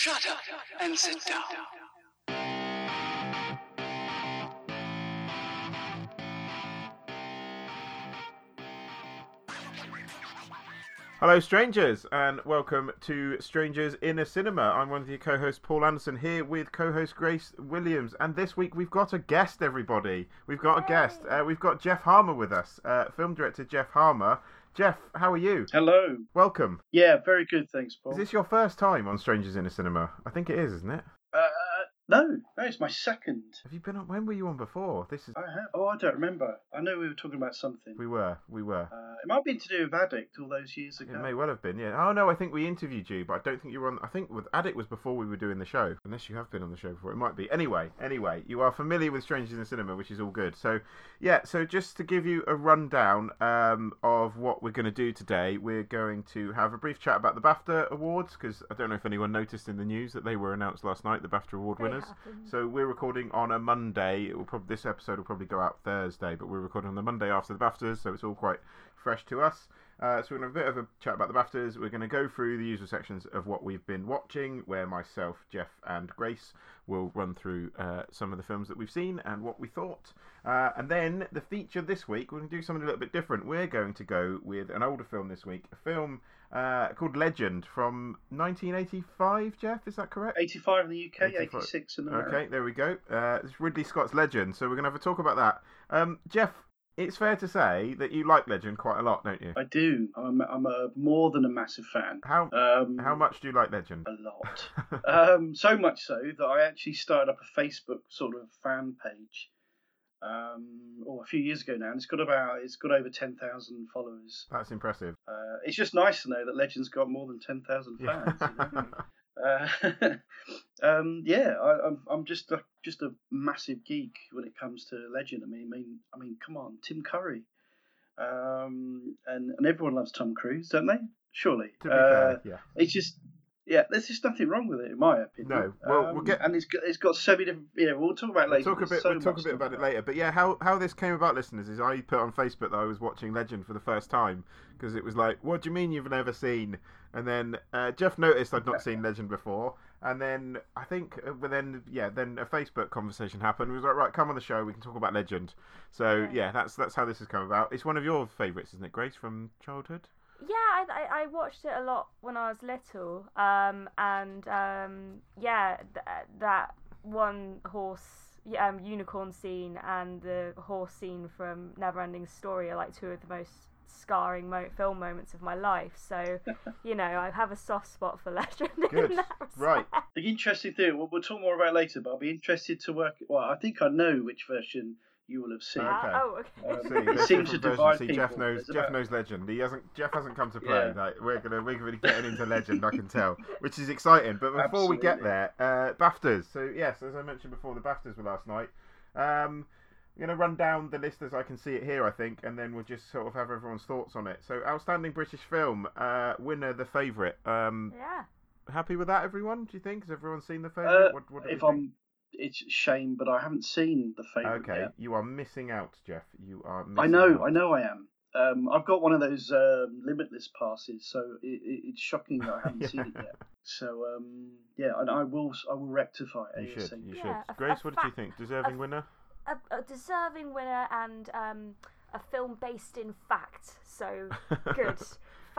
Shut up and sit down. Hello, strangers, and welcome to Strangers in a Cinema. I'm one of your co hosts, Paul Anderson, here with co host Grace Williams. And this week we've got a guest, everybody. We've got a guest. Uh, we've got Geoff Harmer with us, uh, film director Geoff Harmer. Geoff, how are you? Hello. Welcome. Yeah, very good, thanks, Paul. Is this your first time on Strangers in a Cinema? I think it is, isn't it? Uh, no, no, it's my second. Have you been on? When were you on before? This is. I have. Oh, I don't remember. I know we were talking about something. We were. We were. Uh, it might have been to do with Addict all those years ago. It may well have been, yeah. Oh no, I think we interviewed you, but I don't think you were on. I think with Addict was before we were doing the show, unless you have been on the show before. It might be. Anyway, anyway, you are familiar with Strangers in the Cinema, which is all good. So, yeah. So just to give you a rundown um, of what we're going to do today, we're going to have a brief chat about the BAFTA awards because I don't know if anyone noticed in the news that they were announced last night, the BAFTA award They winners. Happened. So we're recording on a Monday. It will probably this episode will probably go out Thursday, but we're recording on the Monday after the BAFTAs, so it's all quite fresh to us. Uh, so we're going to have a bit of a chat about the BAFTAs. We're going to go through the usual sections of what we've been watching, where myself, Geoff, and Grace will run through uh, some of the films that we've seen and what we thought. Uh, and then the feature this week, we're going to do something a little bit different. We're going to go with an older film this week, a film uh, called Legend from 1985. Geoff, is that correct? 85 in the UK, 85. 86 in America. Okay, there we go. Uh, it's Ridley Scott's Legend, so we're going to have a talk about that. Um, Geoff, it's fair to say that you like Legend quite a lot, don't you? I do. I'm, I'm a more than a massive fan. How Um, how much do you like Legend? A lot. um, so much so that I actually started up a Facebook sort of fan page. Um, oh, a few years ago now, and it's got about it's got over ten thousand followers. That's impressive. Uh, it's just nice to know that Legend's got more than ten thousand fans. you know? Uh, um, yeah, I, I'm I'm just a, just a massive geek when it comes to Legend. I mean, I mean, I mean, come on, Tim Curry, um, and and everyone loves Tom Cruise, don't they? Surely. to be Uh, fair, yeah. it's just yeah, there's just nothing wrong with it in my opinion. No, well, we'll Um, get- and it's got it's got so many different. Yeah, we'll talk about it We'll later. talk a bit. so we'll talk a bit about it later. But yeah, how how this came about, listeners, is I put on Facebook that I was watching Legend for the first time because it was like, what do you mean you've never seen? And then uh, Geoff noticed I'd not seen Legend before, and then I think, uh, but then yeah, then a Facebook conversation happened. We was like, right, come on the show, we can talk about Legend. So Yeah. yeah, that's that's how this has come about. It's one of your favourites, isn't it, Grace, from childhood? Yeah, I, I, I watched it a lot when I was little, um, and um, yeah, th- that one horse um, unicorn scene and the horse scene from Neverending Story are like two of the most scarring mo- film moments of my life. So, you know, I have a soft spot for Legend. Good. In that Right. The interesting thing, we'll, we'll talk more about it later, but I'll be interested to work. Well, I think I know which version you will have seen. Okay. Uh, oh, okay. Um, See, It there's seems different to versions. divide See, Geoff knows. There's Geoff about- knows Legend. He hasn't. Geoff hasn't come to play. Yeah. Like we're gonna we're really getting into Legend. I can tell, which is exciting. But before we get there, uh, Baftas. So yes, as I mentioned before, the Baftas were last night. Um, I'm gonna run down the list as I can see it here, I think, and then we'll just sort of have everyone's thoughts on it. So, outstanding British film uh, winner, the favourite. Um, Yeah. happy with that, everyone? Do you think? Has everyone seen the Uh, favourite? what, what if? I'm, it's a shame, but I haven't seen the favourite Okay, yet. you are missing out, Geoff. You are. Missing I know, out. I know, I am. Um, I've got one of those um, limitless passes, so it, it, it's shocking that I haven't seen it yet. So um, yeah, and I will, I will rectify it. You should. You should. Yeah, Grace, a what did you think? Deserving winner? a, a deserving winner and um, a film based in fact. So good,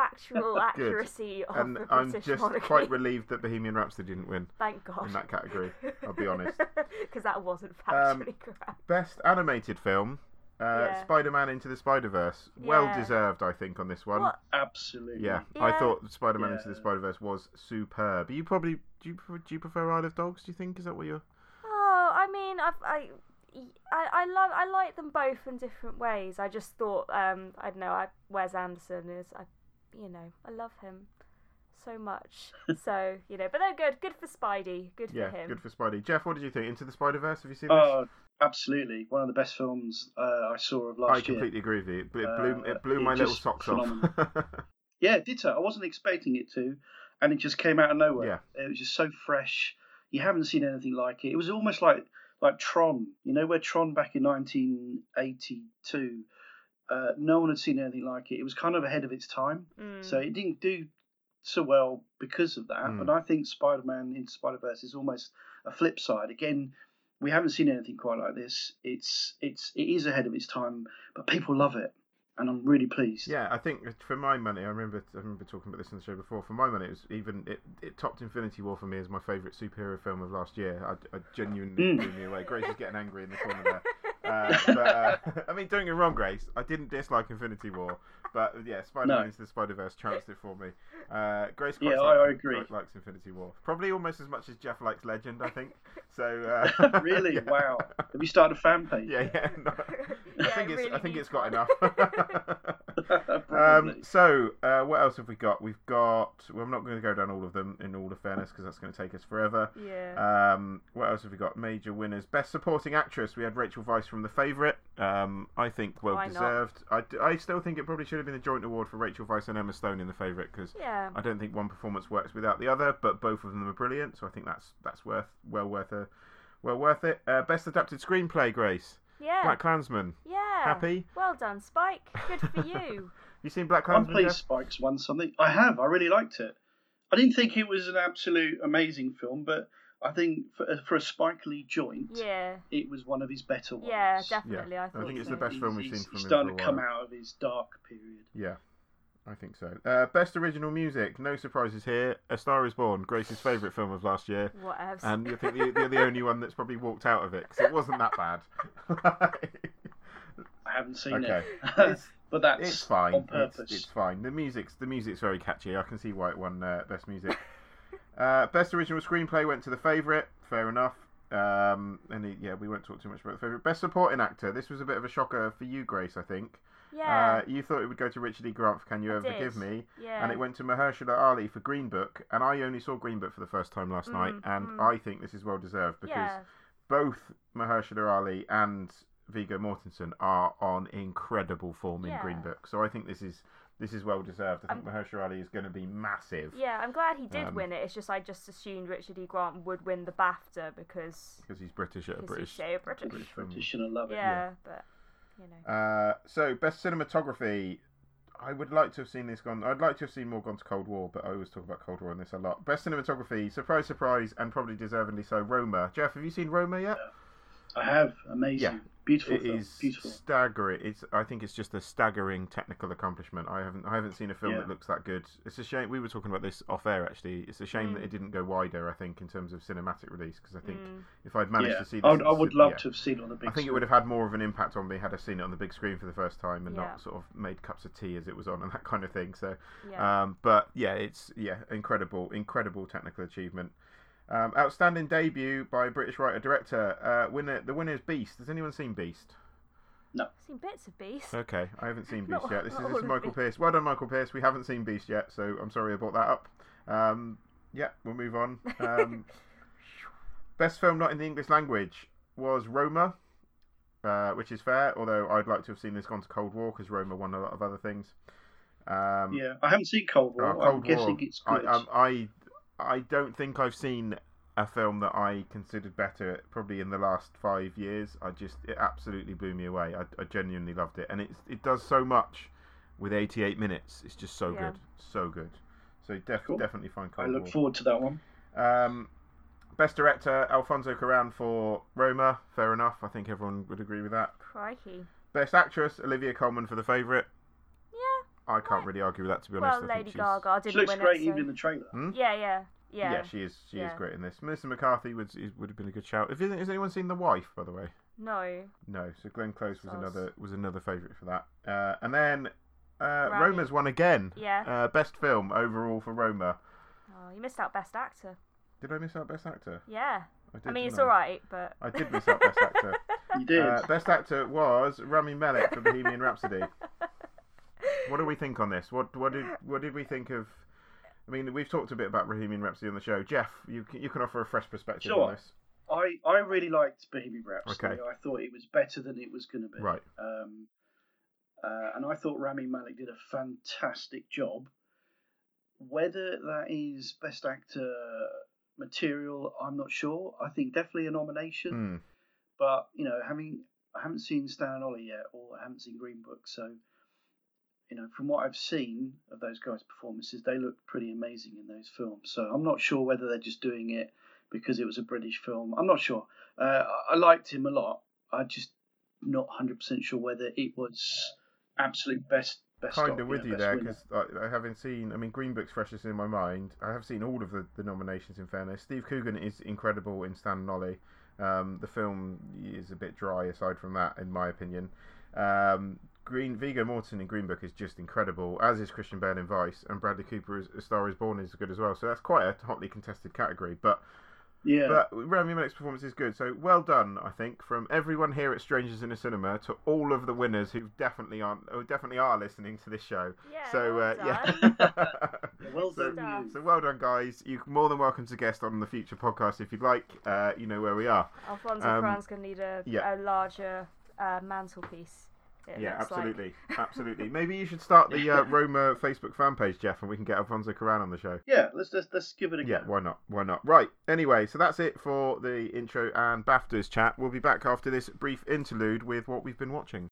factual accuracy of and the I'm British just monarchy. quite relieved that Bohemian Rhapsody didn't win. Thank God. in that category, I'll be honest. because that wasn't Um, correct. Best animated film, uh, Yeah. Spider-Man Into the Spider-Verse. Well deserved, I think, on this one. What? Absolutely. Yeah, I thought Spider-Man Into the Spider-Verse was superb. You probably do you, pre- do you prefer Isle of Dogs? Do you think is that what you're? Oh, I mean, I've, I, I, I love, I like them both in different ways. I just thought, um, I don't know, I, Wes Anderson is, I, you know, I love him so much. so you know, but they're good. Good for Spidey. Good Yeah, for him. good for Spidey. Geoff, what did you think? Into the Spider-Verse? Have you seen this? Oh, absolutely. One of the best films uh, I saw of last year. I year. completely agree with you. It blew, Uh, it blew it my little socks phenomenal. off. Yeah, it did. So. I wasn't expecting it to, and it just came out of nowhere. Yeah. It was just so fresh. You haven't seen anything like it. It was almost like like Tron. You know, where Tron back in 1982, uh, no one had seen anything like it. It was kind of ahead of its time. Mm. So it didn't do so well because of that. Mm. But I think Spider-Man into Spider-Verse is almost a flip side. Again, we haven't seen anything quite like this. It's it's it is ahead of its time, but people love it, and I'm really pleased. Yeah, I think for my money, I remember I remember talking about this in the show before. For my money, it was even it, it topped Infinity War for me as my favourite superhero film of last year. I, I genuinely Mm. blew me away. Grace is getting angry in the corner there. Uh, but uh, I mean, don't get me wrong, Grace. I didn't dislike Infinity War, but yeah, Spider-Man No. into the Spider-Verse trounced it for me. Uh, Grace Yeah, quite I- I agree. quite likes Infinity War, probably almost as much as Geoff likes Legend. I think. So uh, really? yeah. Wow. Have you started a fan page? Yeah, yeah. no. I think it it's really I think needs it's got one. enough. Um, so, uh, what else have we got? We've got. Well, I'm not going to go down all of them in all of fairness because that's going to take us forever. yeah. Um, what else have we got? Major winners. Best supporting actress. We had Rachel Weisz from The Favourite. Um, I think well Why not? deserved. I, d- I still think it probably should have been a joint award for Rachel Weisz and Emma Stone in The Favourite because yeah. I don't think one performance works without the other, but both of them are brilliant. So I think that's that's worth well worth a well worth it. Uh, best adapted screenplay. Grace. Yeah. Black Klansman. yeah. Happy? Well done, Spike. Good for you. You seen Black I'm Klansman? pleased Geoff? Spike's won something. I have. I really liked it. I didn't think it was an absolute amazing film, but I think for, for a Spike Lee joint, yeah. it was one of his better ones. Yeah, definitely. I I think it's so. the best film we've He's- seen from he's him starting to come out of his dark period. Yeah, I think so. Uh, best original music. No surprises here. A Star Is Born. Grace's favourite film of last year. Whatevs. And you think you're the only one that's probably walked out of it because it wasn't that bad. I haven't seen okay, it, but that's it's fine. on It's, purpose. it's fine. The music's the music's very catchy. I can see why it won uh, best music. uh, best original screenplay went to the favourite. Fair enough. Um, and he, yeah, we won't talk too much about the favourite. Best supporting actor. This was a bit of a shocker for you, Grace. I think. yeah. Uh, you thought it would go to Richard E. Grant for Can You I Ever Forgive did. Me? yeah. and it went to Mahershala Ali for Green Book, and I only saw Green Book for the first time last Mm, night, and mm. I think this is well deserved because yeah. both Mahershala Ali and Viggo Mortensen are on incredible form in Yeah. Green Book, so I think this is this is well deserved. I think Um, Mahershala Ali is going to be massive Yeah, I'm glad he did Um, win it. It's just I just assumed Richard E. Grant would win the BAFTA because because he's British at a British. he's British. British film. British and I love it. Yeah, but you know. Uh, so best cinematography. I would like to have seen this gone. I'd like to have seen more gone to Cold War, but I always talk about Cold War in this a lot. Best cinematography, surprise, surprise, and probably deservedly so. Roma. Geoff, have you seen Roma yet? I have amazing, Yeah. Beautiful It film, is beautiful. staggering. It's. I think it's just a staggering technical accomplishment. I haven't. I haven't seen a film Yeah. that looks that good. It's a shame. We were talking about this off air actually. It's a shame that Mm. it didn't go wider. I think in terms of cinematic release because I think Mm. if I'd managed yeah, to see this, I would, I would love yeah. to have seen it on the big. I think it would have had more of an impact on me had I seen it on the big screen for the first time and not sort of made cups of tea as it was on and that kind of thing. So, um, but yeah, it's yeah, incredible, incredible technical achievement. Um, outstanding debut by British writer director. Uh, winner, the winner is Beast. Has anyone seen Beast? No. I've seen bits of Beast. Okay, I haven't seen Beast Not- yet. This is, this is Michael it. Pearce. Well done, Michael Pearce. We haven't seen Beast yet, so I'm sorry I brought that up. Um, yeah, we'll move on. Um, best film not in the English language was Roma, uh, which is fair. Although I'd like to have seen this gone to Cold War because Roma won a lot of other things. Um, Yeah, I haven't seen Cold War. uh, I'm Cold guessing War. it's I, good. um, I I don't think I've seen a film that I considered better probably in the last five years. I just it absolutely blew me away. I, I genuinely loved it, and it's it does so much with 88 minutes. It's just so Yeah. good, so good. So def- Cool. definitely find I look War. forward to that one. Um, best director Alfonso Cuarón for Roma. Fair enough. I think everyone would agree with that. Crikey. Best actress Olivia Colman for The Favourite. Yeah. I can't really argue with that to be honest. Well, I think Lady she's- Gaga She didn't looks win great it. even in the trailer. Hmm? Yeah, yeah, yeah. Yeah, she is. She is Yeah. great in this. Melissa McCarthy would is, would have been a good shout. Have you, has anyone seen The Wife, by the way? No. No. So Glenn Close was Soz. another was another favourite for that. Uh, and then uh, Rami. Roma's won again. Yeah. Uh, best film overall for Roma. Oh, you missed out Best Actor. Did I miss out best actor? Yeah. I, did, I mean, it's didn't all right, but. I did miss out best actor. You did. Uh, best actor was Rami Malek for Bohemian Rhapsody. What do we think on this? What what did what did we think of? I mean, we've talked a bit about Bohemian Rhapsody on the show. Geoff, you you can offer a fresh perspective Sure. on this. I, I really liked Bohemian Rhapsody. Okay. I thought it was better than it was going to be. Right. Um, uh, and I thought Rami Malek did a fantastic job. Whether that is Best Actor material, I'm not sure. I think definitely a nomination. Hmm. But you know, having I haven't seen Stan and Ollie yet, or I haven't seen Green Book, so you know, from what I've seen of those guys' performances, they look pretty amazing in those films. So I'm not sure whether they're just doing it because it was a British film. I'm not sure. Uh, I liked him a lot. I just not 100% sure whether it was absolute best. best kind of, with know, you there because I, I haven't seen. I mean, Green Book's freshest in my mind. I have seen all of the, the nominations. In fairness, Steve Coogan is incredible in Stan and Ollie. Um, the film is a bit dry aside from that, in my opinion. Um, Green Viggo Morton in Green Book is just incredible, as is Christian Bale in Vice, and Bradley Cooper as A Star Is Born is good as well. So that's quite a hotly contested category. But Yeah. but Rami Malek's performance is good. So well done, I think, from everyone here at Strangers in a Cinema to all of the winners who definitely aren't, who definitely are listening to this show. Yeah, so well uh, yeah. Yeah, well so, done, so well done, guys. You're more than welcome to guest on the future podcast if you'd like. Uh, you know where we are. Alfonso Um, Cuarón's gonna need a, yeah. a larger uh, mantelpiece. It yeah, looks like. absolutely, absolutely. Maybe you should start the uh, Roma Facebook fan page, Geoff, and we can get Alfonso Cuarón on the show. Yeah, let's, let's let's give it a Yeah, go. why not? Why not? Right. Anyway, so that's it for the intro and BAFTAs chat. We'll be back after this brief interlude with what we've been watching.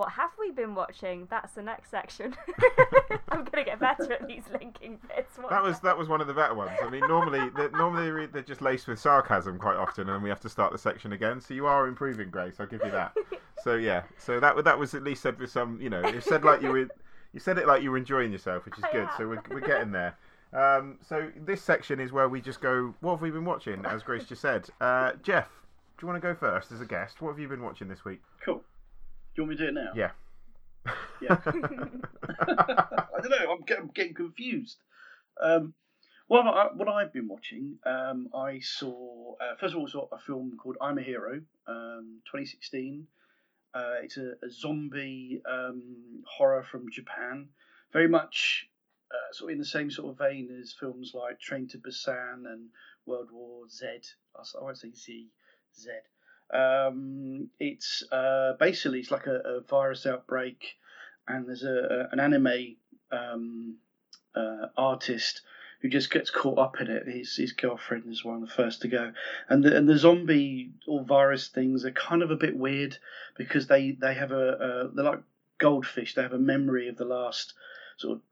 What have we been watching? That's the next section. I'm gonna get better at these linking bits. What That was that was one of the better ones. I mean, normally they're, normally they're- they're just laced with sarcasm quite often, and we have to start the section again. So you are improving, Grace. I'll give you that. So yeah, so that that was at least said with some, you know, you said like you were, you said it like you were enjoying yourself, which is I good. So we're we're getting there. Um, so this section is where we just go. What have we been watching? As Grace just said, uh, Geoff, do you want to go first as a guest? What have you been watching this week? Cool. Do you want me to do it now? Yeah. Yeah. I don't know. I'm getting, I'm getting confused. Um, well, I, what I've been watching, um, I saw uh, first of all I saw a film called I'm a Hero, um, 2016. Uh, it's a, a zombie um, horror from Japan, very much uh, sort of in the same sort of vein as films like Train to Busan and World War Z. I won't say Z, Z. Um, it's uh, basically it's like a, a virus outbreak, and there's a, a an anime um, uh, artist who just gets caught up in it. His his girlfriend is one of the first to go, and the and the zombie or virus things are kind of a bit weird because they they have a, a they're like goldfish. They have a memory of the last sort of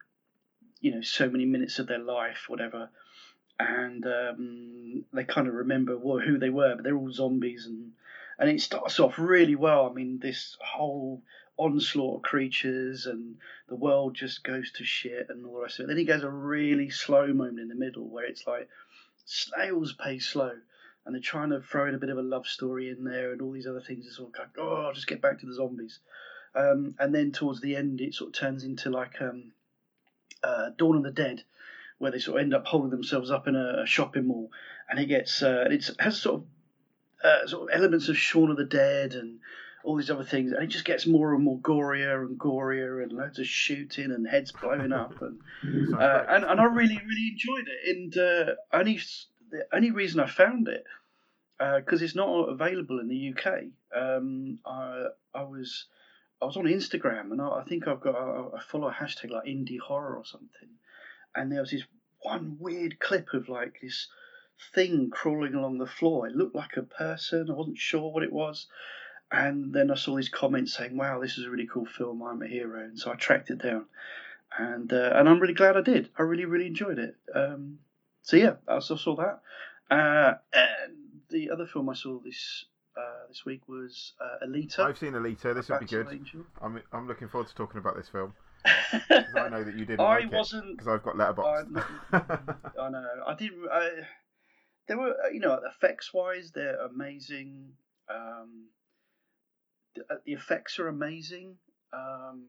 you know so many minutes of their life, whatever. And um, they kind of remember who they were, but they're all zombies, and and it starts off really well. I mean, this whole onslaught of creatures, and the world just goes to shit, and all the rest of it. Then he goes a really slow moment in the middle where it's like snails pace slow, and they're trying to throw in a bit of a love story in there, and all these other things. It's all like, oh, I'll just get back to the zombies. Um, and then towards the end, it sort of turns into like um, uh, Dawn of the Dead, where they sort of end up holding themselves up in a, a shopping mall, and it gets uh, it has sort of uh, sort of elements of Shaun of the Dead and all these other things, and it just gets more and more gorier and gorier, and loads of shooting and heads blowing up, and uh, and, and I really really enjoyed it. And uh, only the only reason I found it because it's not available in the UK. Um, I I was I was on Instagram and I, I think I've got I, I follow a hashtag like indie horror or something, and there was this one weird clip of like this thing crawling along the floor. It looked like a person. I wasn't sure what it was. And then I saw these comments saying, "Wow, this is a really cool film. I'm a hero." And so I tracked it down, and uh, and I'm really glad I did. I really really enjoyed it. Um, so yeah, I saw that. Uh, and the other film I saw this uh, this week was uh, Alita. I've seen Alita. This would be good. Angel. I'm I'm looking forward to talking about this film I know that you didn't I like wasn't. because I've got Letterboxd. I know. I didn't. I, there were, uh, you know, effects wise, they're amazing. Um, the, uh, the effects are amazing. Um,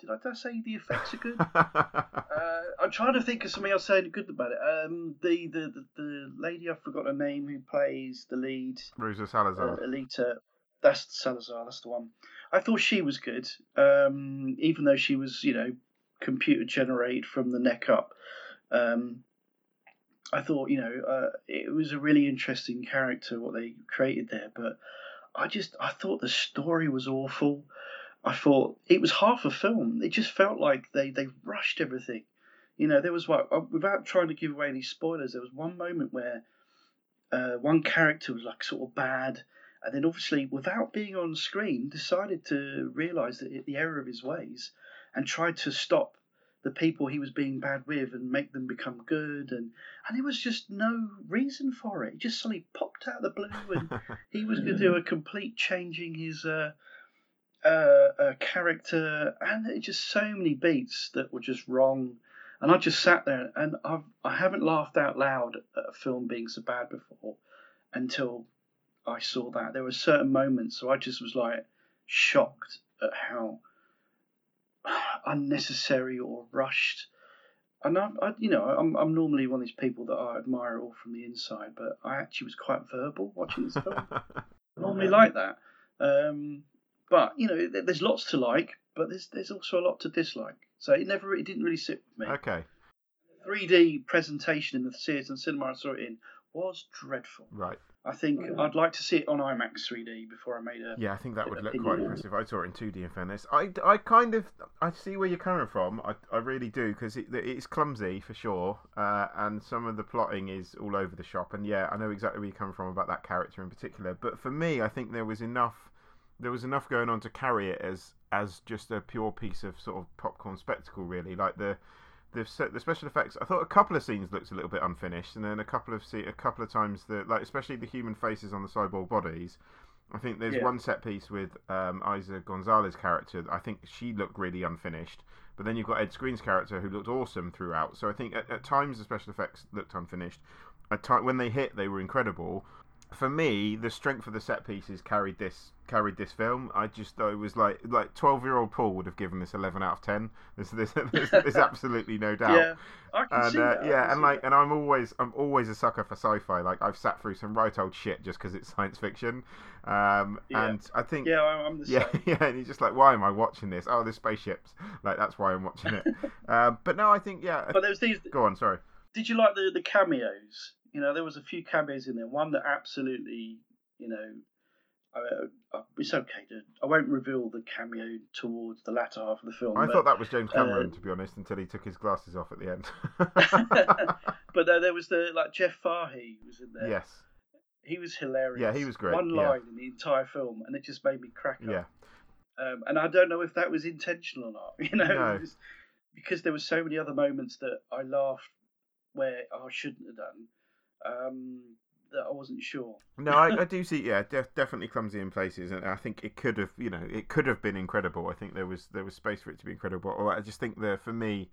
did I, did I say the effects are good? Uh, I'm trying to think of something else saying good about it. Um, the, the, the, the lady, I forgot her name, who plays the lead, Rosa uh, Salazar. Alita. That's Salazar. That's the one. I thought she was good, um, even though she was, you know, computer generated from the neck up. Um, I thought, you know, uh, it was a really interesting character what they created there, but I just I thought the story was awful. I thought it was half a film. It just felt like they they rushed everything. You know, there was what uh, without trying to give away any spoilers. There was one moment where uh, one character was like sort of bad, and then obviously without being on screen, decided to realise that the error of his ways, and tried to stop the people he was being bad with and make them become good and and there was just no reason for it. It just suddenly popped out of the blue and he was going to do a complete changing his uh, uh, uh, character and it just so many beats that were just wrong. And I just sat there and I've, I haven't laughed out loud at a film being so bad before until I saw that. There were certain moments, so I just was like shocked at how unnecessary or rushed. And I, I, you know, I'm, I'm normally one of these people that I admire all from the inside, but I actually was quite verbal watching this film. normally like that. Um, but you know, there's lots to like, but there's there's also a lot to dislike. So it never, it didn't really sit with me. Okay. 3D presentation in the theatre and cinema I saw it in was dreadful. Right. I think I'd like to see it on IMAX 3D before I made a. Yeah, I think that would look opinion quite impressive. I saw it in 2D in fairness. I, I kind of I see where you're coming from. I, I really do because it, it's clumsy for sure, uh, and some of the plotting is all over the shop. And yeah, I know exactly where you're coming from about that character in particular. But for me, I think there was enough there was enough going on to carry it as as just a pure piece of sort of popcorn spectacle, really. Like the the se- the special effects. I thought a couple of scenes looked a little bit unfinished, and then a couple of se- a couple of times the like especially the human faces on the cyborg bodies. I think there's Yeah. one set piece with um, Eiza González character. I think she looked really unfinished. But then you've got Ed Skrein's character who looked awesome throughout. So I think at, at times the special effects looked unfinished. At ti when they hit, they were incredible. For me, the strength of the set pieces carried this carried this film. I just thought it was like like twelve year old Paul would have given this eleven out of ten. There's there's, there's, there's absolutely no doubt. Yeah, I can And see uh, that. I yeah, and like, that. and I'm always, I'm always a sucker for sci-fi. Like, I've sat through some right old shit just because it's science fiction. Um, Yeah. and I think, yeah, I- I'm the yeah, same. yeah, and you're just like, why am I watching this? Oh, there's spaceships. Like, that's why I'm watching it. um, but no, I think, yeah. But there was these. Go on, sorry. Did you like the the cameos? You know, there was a few cameos in there. One that absolutely, you know, uh, uh, it's okay to. I won't reveal the cameo towards the latter half of the film. I but, thought that was James Cameron, uh, to be honest, until he took his glasses off at the end. but uh, there was the like Jeff Fahey was in there. yes. He was hilarious. Yeah, he was great, One yeah. line in the entire film, and it just made me crack up. Yeah. Um, and I don't know if that was intentional or not. You know, No. Because there were so many other moments that I laughed where I shouldn't have done. Um, that I wasn't sure. No, I, I do see. Yeah, def- definitely clumsy in places, and I think it could have, you know, it could have been incredible. I think there was there was space for it to be incredible. Or I just think that for me,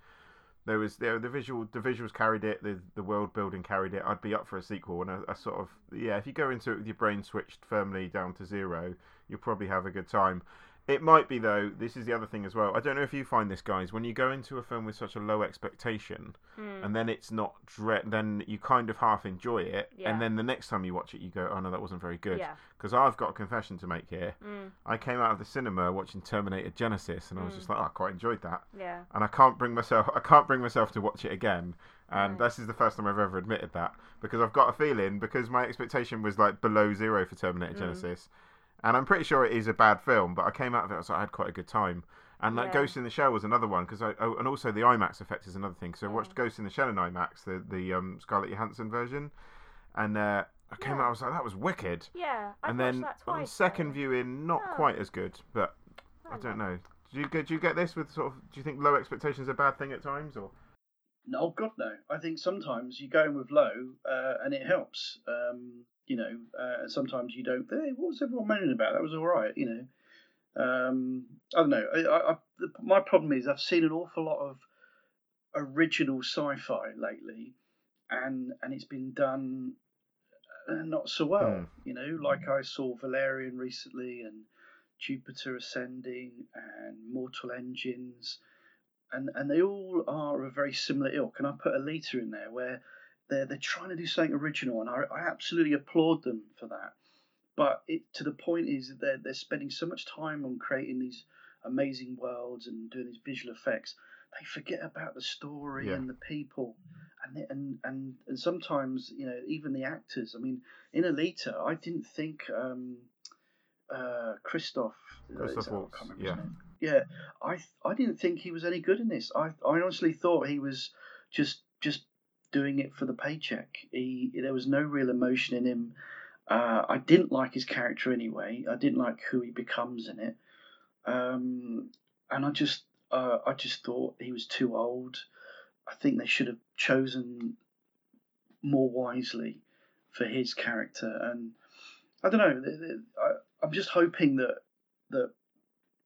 there was there, the visual the visuals carried it, the the world building carried it. I'd be up for a sequel, and I, a sort of yeah, if you go into it with your brain switched firmly down to zero, you'll probably have a good time. It might be though. This is the other thing as well. I don't know if you find this, guys. When you go into a film with such a low expectation, Hmm. and then it's not dread, then you kind of half enjoy it, Yeah. and then the next time you watch it, you go, "Oh no, that wasn't very good." Yeah. Because I've got a confession to make here. Mm, I came out of the cinema watching Terminator Genisys, and I was Mm. just like, oh, "I quite enjoyed that," yeah. and I can't bring myself, I can't bring myself to watch it again. And Right. this is the first time I've ever admitted that because I've got a feeling because my expectation was like below zero for Terminator Mm. Genisys, and I'm pretty sure it is a bad film, but I came out of it, I was like, I had quite a good time. And like Yeah. Ghost in the Shell was another one because I oh, and also the IMAX effect is another thing. So I watched. Ghost in the Shell in IMAX, the the um, Scarlett Johansson version, and uh, I came Yeah. out, I was like, that was wicked. Yeah. I've and watched then that twice. on second though. viewing, not Oh. quite as good, but I don't know. Do you get do you get this with sort of? Do you think low expectations are a bad thing at times, or? No, God, no. I think sometimes you go in with low, uh, and it helps. Um, you know, uh, sometimes you don't. Hey, what was everyone moaning about? That was all right. You know. Um, I don't know. I, I, I, the, my problem is I've seen an awful lot of original sci-fi lately, and and it's been done uh, not so well. Hmm. You know, like I saw Valerian recently, and Jupiter Ascending, and Mortal Engines and and they all are a very similar ilk. And I put a Alita in there where they're they're trying to do something original, and I, I absolutely applaud them for that. But it to the point is that they're they're spending so much time on creating these amazing worlds and doing these visual effects, they forget about the story Yeah. and the people. And, and and and sometimes you know even the actors. I mean, in Alita, I didn't think um, uh, Christoph. Christoph Waltz, can't remember his yeah. Yeah, I I didn't think he was any good in this. I I honestly thought he was just just doing it for the paycheck. He there was no real emotion in him. Uh, I didn't like his character anyway. I didn't like who he becomes in it, um, and I just uh, I just thought he was too old. I think they should have chosen more wisely for his character, and I don't know. I, I'm just hoping that that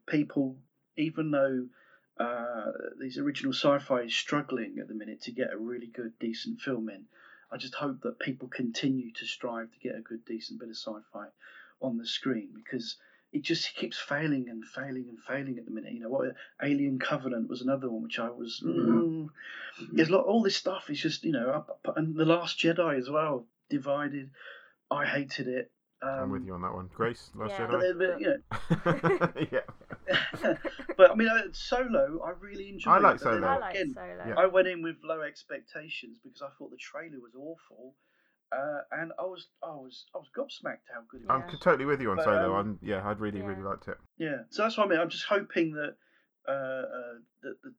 people, even though uh, these original sci-fi is struggling at the minute to get a really good, decent film in. I just hope that people continue to strive to get a good, decent bit of sci-fi on the screen because it just keeps failing and failing and failing at the minute. You know what? Alien Covenant was another one which I was. Mm, there's a lot. All this stuff is just you know, up, up, and the Last Jedi as well. Divided. I hated it. Um, I'm with you on that one. Grace, Last Yeah. Jedi. then- but, you know, yeah. but I mean, uh, Solo, I really enjoyed. I like it, then Solo. I like again, Solo. Yeah. I went in with low expectations because I thought the trailer was awful, uh, and I was I was I was gobsmacked how good it was. I'm Yeah. totally with you on But, Solo. um, I'm yeah, I'd really Yeah. really liked it. Yeah, so that's what I mean. I'm just hoping that uh, uh, that the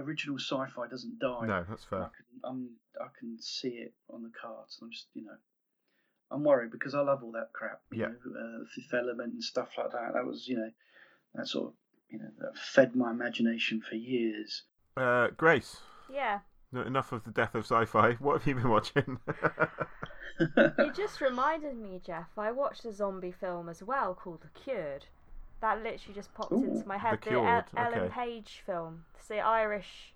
original sci-fi doesn't die. No, that's I fair. can I'm, I can see it on the cards. I'm just you know. I'm worried because I love all that crap. You Yeah. Know, uh, the Fifth Element and stuff like that. That was, you know, that sort of, you know, that fed my imagination for years. Uh, Grace, Yeah. no, enough of the death of sci-fi. What have you been watching? You just reminded me, Geoff. I watched a zombie film as well called The Cured. That literally just popped Ooh, into my head. The El- Cured, Ellen okay. Page film. It's the Irish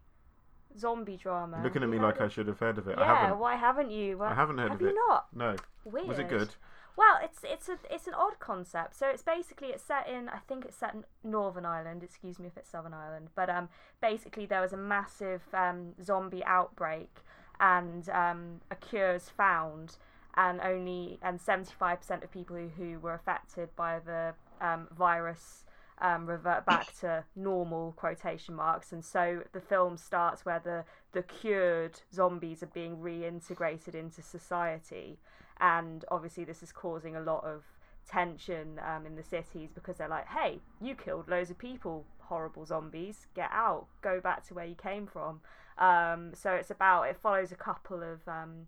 zombie drama. Looking at You me heard like I should have heard of it. Yeah, I haven't. why haven't you? Well, I haven't heard have of you it. not? No. Weird. Was it good? Well, it's it's a it's an odd concept. So it's basically it's set in I think it's set in Northern Ireland. Excuse me if it's Southern Ireland, but um basically there was a massive um zombie outbreak and um a cure's found and only and seventy five percent of people who, who were affected by the um, virus um, revert back to normal quotation marks and so the film starts where the the cured zombies are being reintegrated into society and obviously this is causing a lot of tension um, in the cities because they're like hey you killed loads of people horrible zombies get out go back to where you came from. Um, so it's about it follows a couple of um,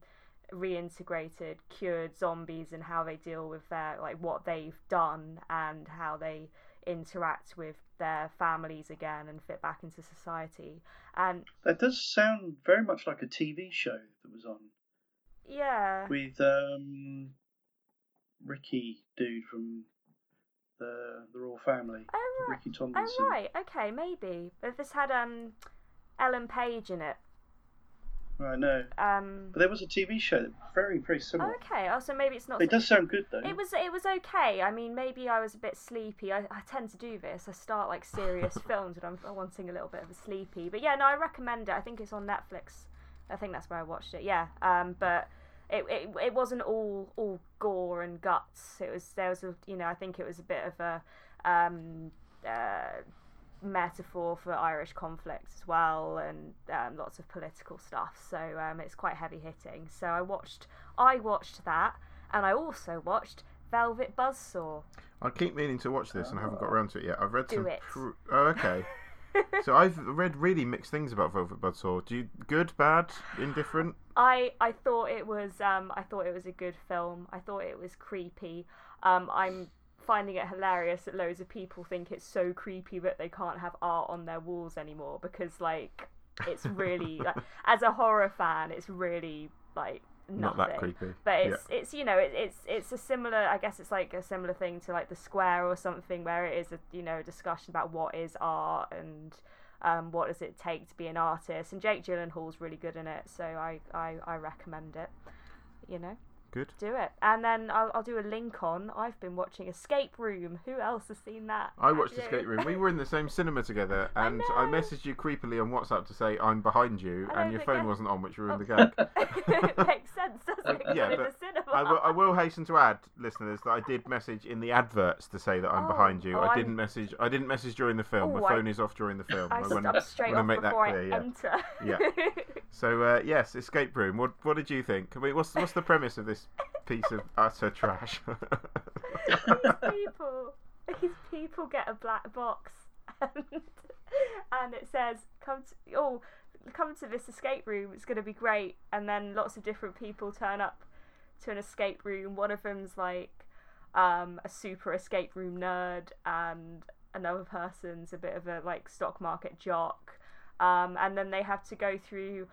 reintegrated cured zombies and how they deal with their like what they've done and how they interact with their families again and fit back into society. And That does sound very much like a TV show that was on yeah with um, Ricky dude from the the Royal Family, Oh, right. Ricky Tomlinson. Oh right, okay, maybe. But this had um Ellen Page in it. I know. Um But there was a TV show that very very similar. okay, oh so maybe it's not It so- does sound good though. It was it was okay. I mean, maybe I was a bit sleepy. I, I tend to do this. I start like serious films when I'm wanting a little bit of a sleepy. But yeah, no, I recommend it. I think it's on Netflix. I think that's where I watched it. Yeah. Um, but it, it it wasn't all all gore and guts. It was there was a you know I think it was a bit of a um uh metaphor for Irish conflict as well, and um, lots of political stuff. So um, it's quite heavy hitting. So I watched, I watched that, and I also watched Velvet Buzzsaw. I keep meaning to watch this and I haven't got around to it yet. I've read Do some. it. Pr- oh, okay. so I've read really mixed things about Velvet Buzzsaw. Do you good, bad, indifferent? I I thought it was um I thought it was a good film. I thought it was creepy. Um, I'm finding it hilarious that loads of people think it's so creepy that they can't have art on their walls anymore because like it's really like, as a horror fan it's really like nothing. Not that creepy. but it's it's you know it, it's it's a similar I guess it's like a similar thing to like the square or something where it is a you know a discussion about what is art and um, what does it take to be an artist? And Jake Gyllenhaal's really good in it so I I, I recommend it you know Good. do it and then I'll, I'll do a link on I've been watching Escape Room who else has seen that I watched you? Escape Room. We were in the same cinema together, and I, know. messaged you creepily on WhatsApp to say I'm behind you, I and your phone guess- wasn't on, which ruined the Oh. gag. it makes sense doesn't it Uh, yeah, but the cinema I will, I will hasten to add, listeners, that I did message in the adverts to say that I'm Oh, behind you. oh, I I'm- didn't message. I didn't message during the film. My I- phone is off during the film. I wanna- wanna make that clear, yeah. enter Yeah. So uh, yes, Escape Room. What what did you think? I mean, what's what's the premise of this piece of utter trash? these people, these people get a black box, and, and it says, "Come to oh, come to this escape room. It's going to be great." And then lots of different people turn up to an escape room. One of them's like um, a super escape room nerd, and another person's a bit of a like stock market jock. Um, and then they have to go through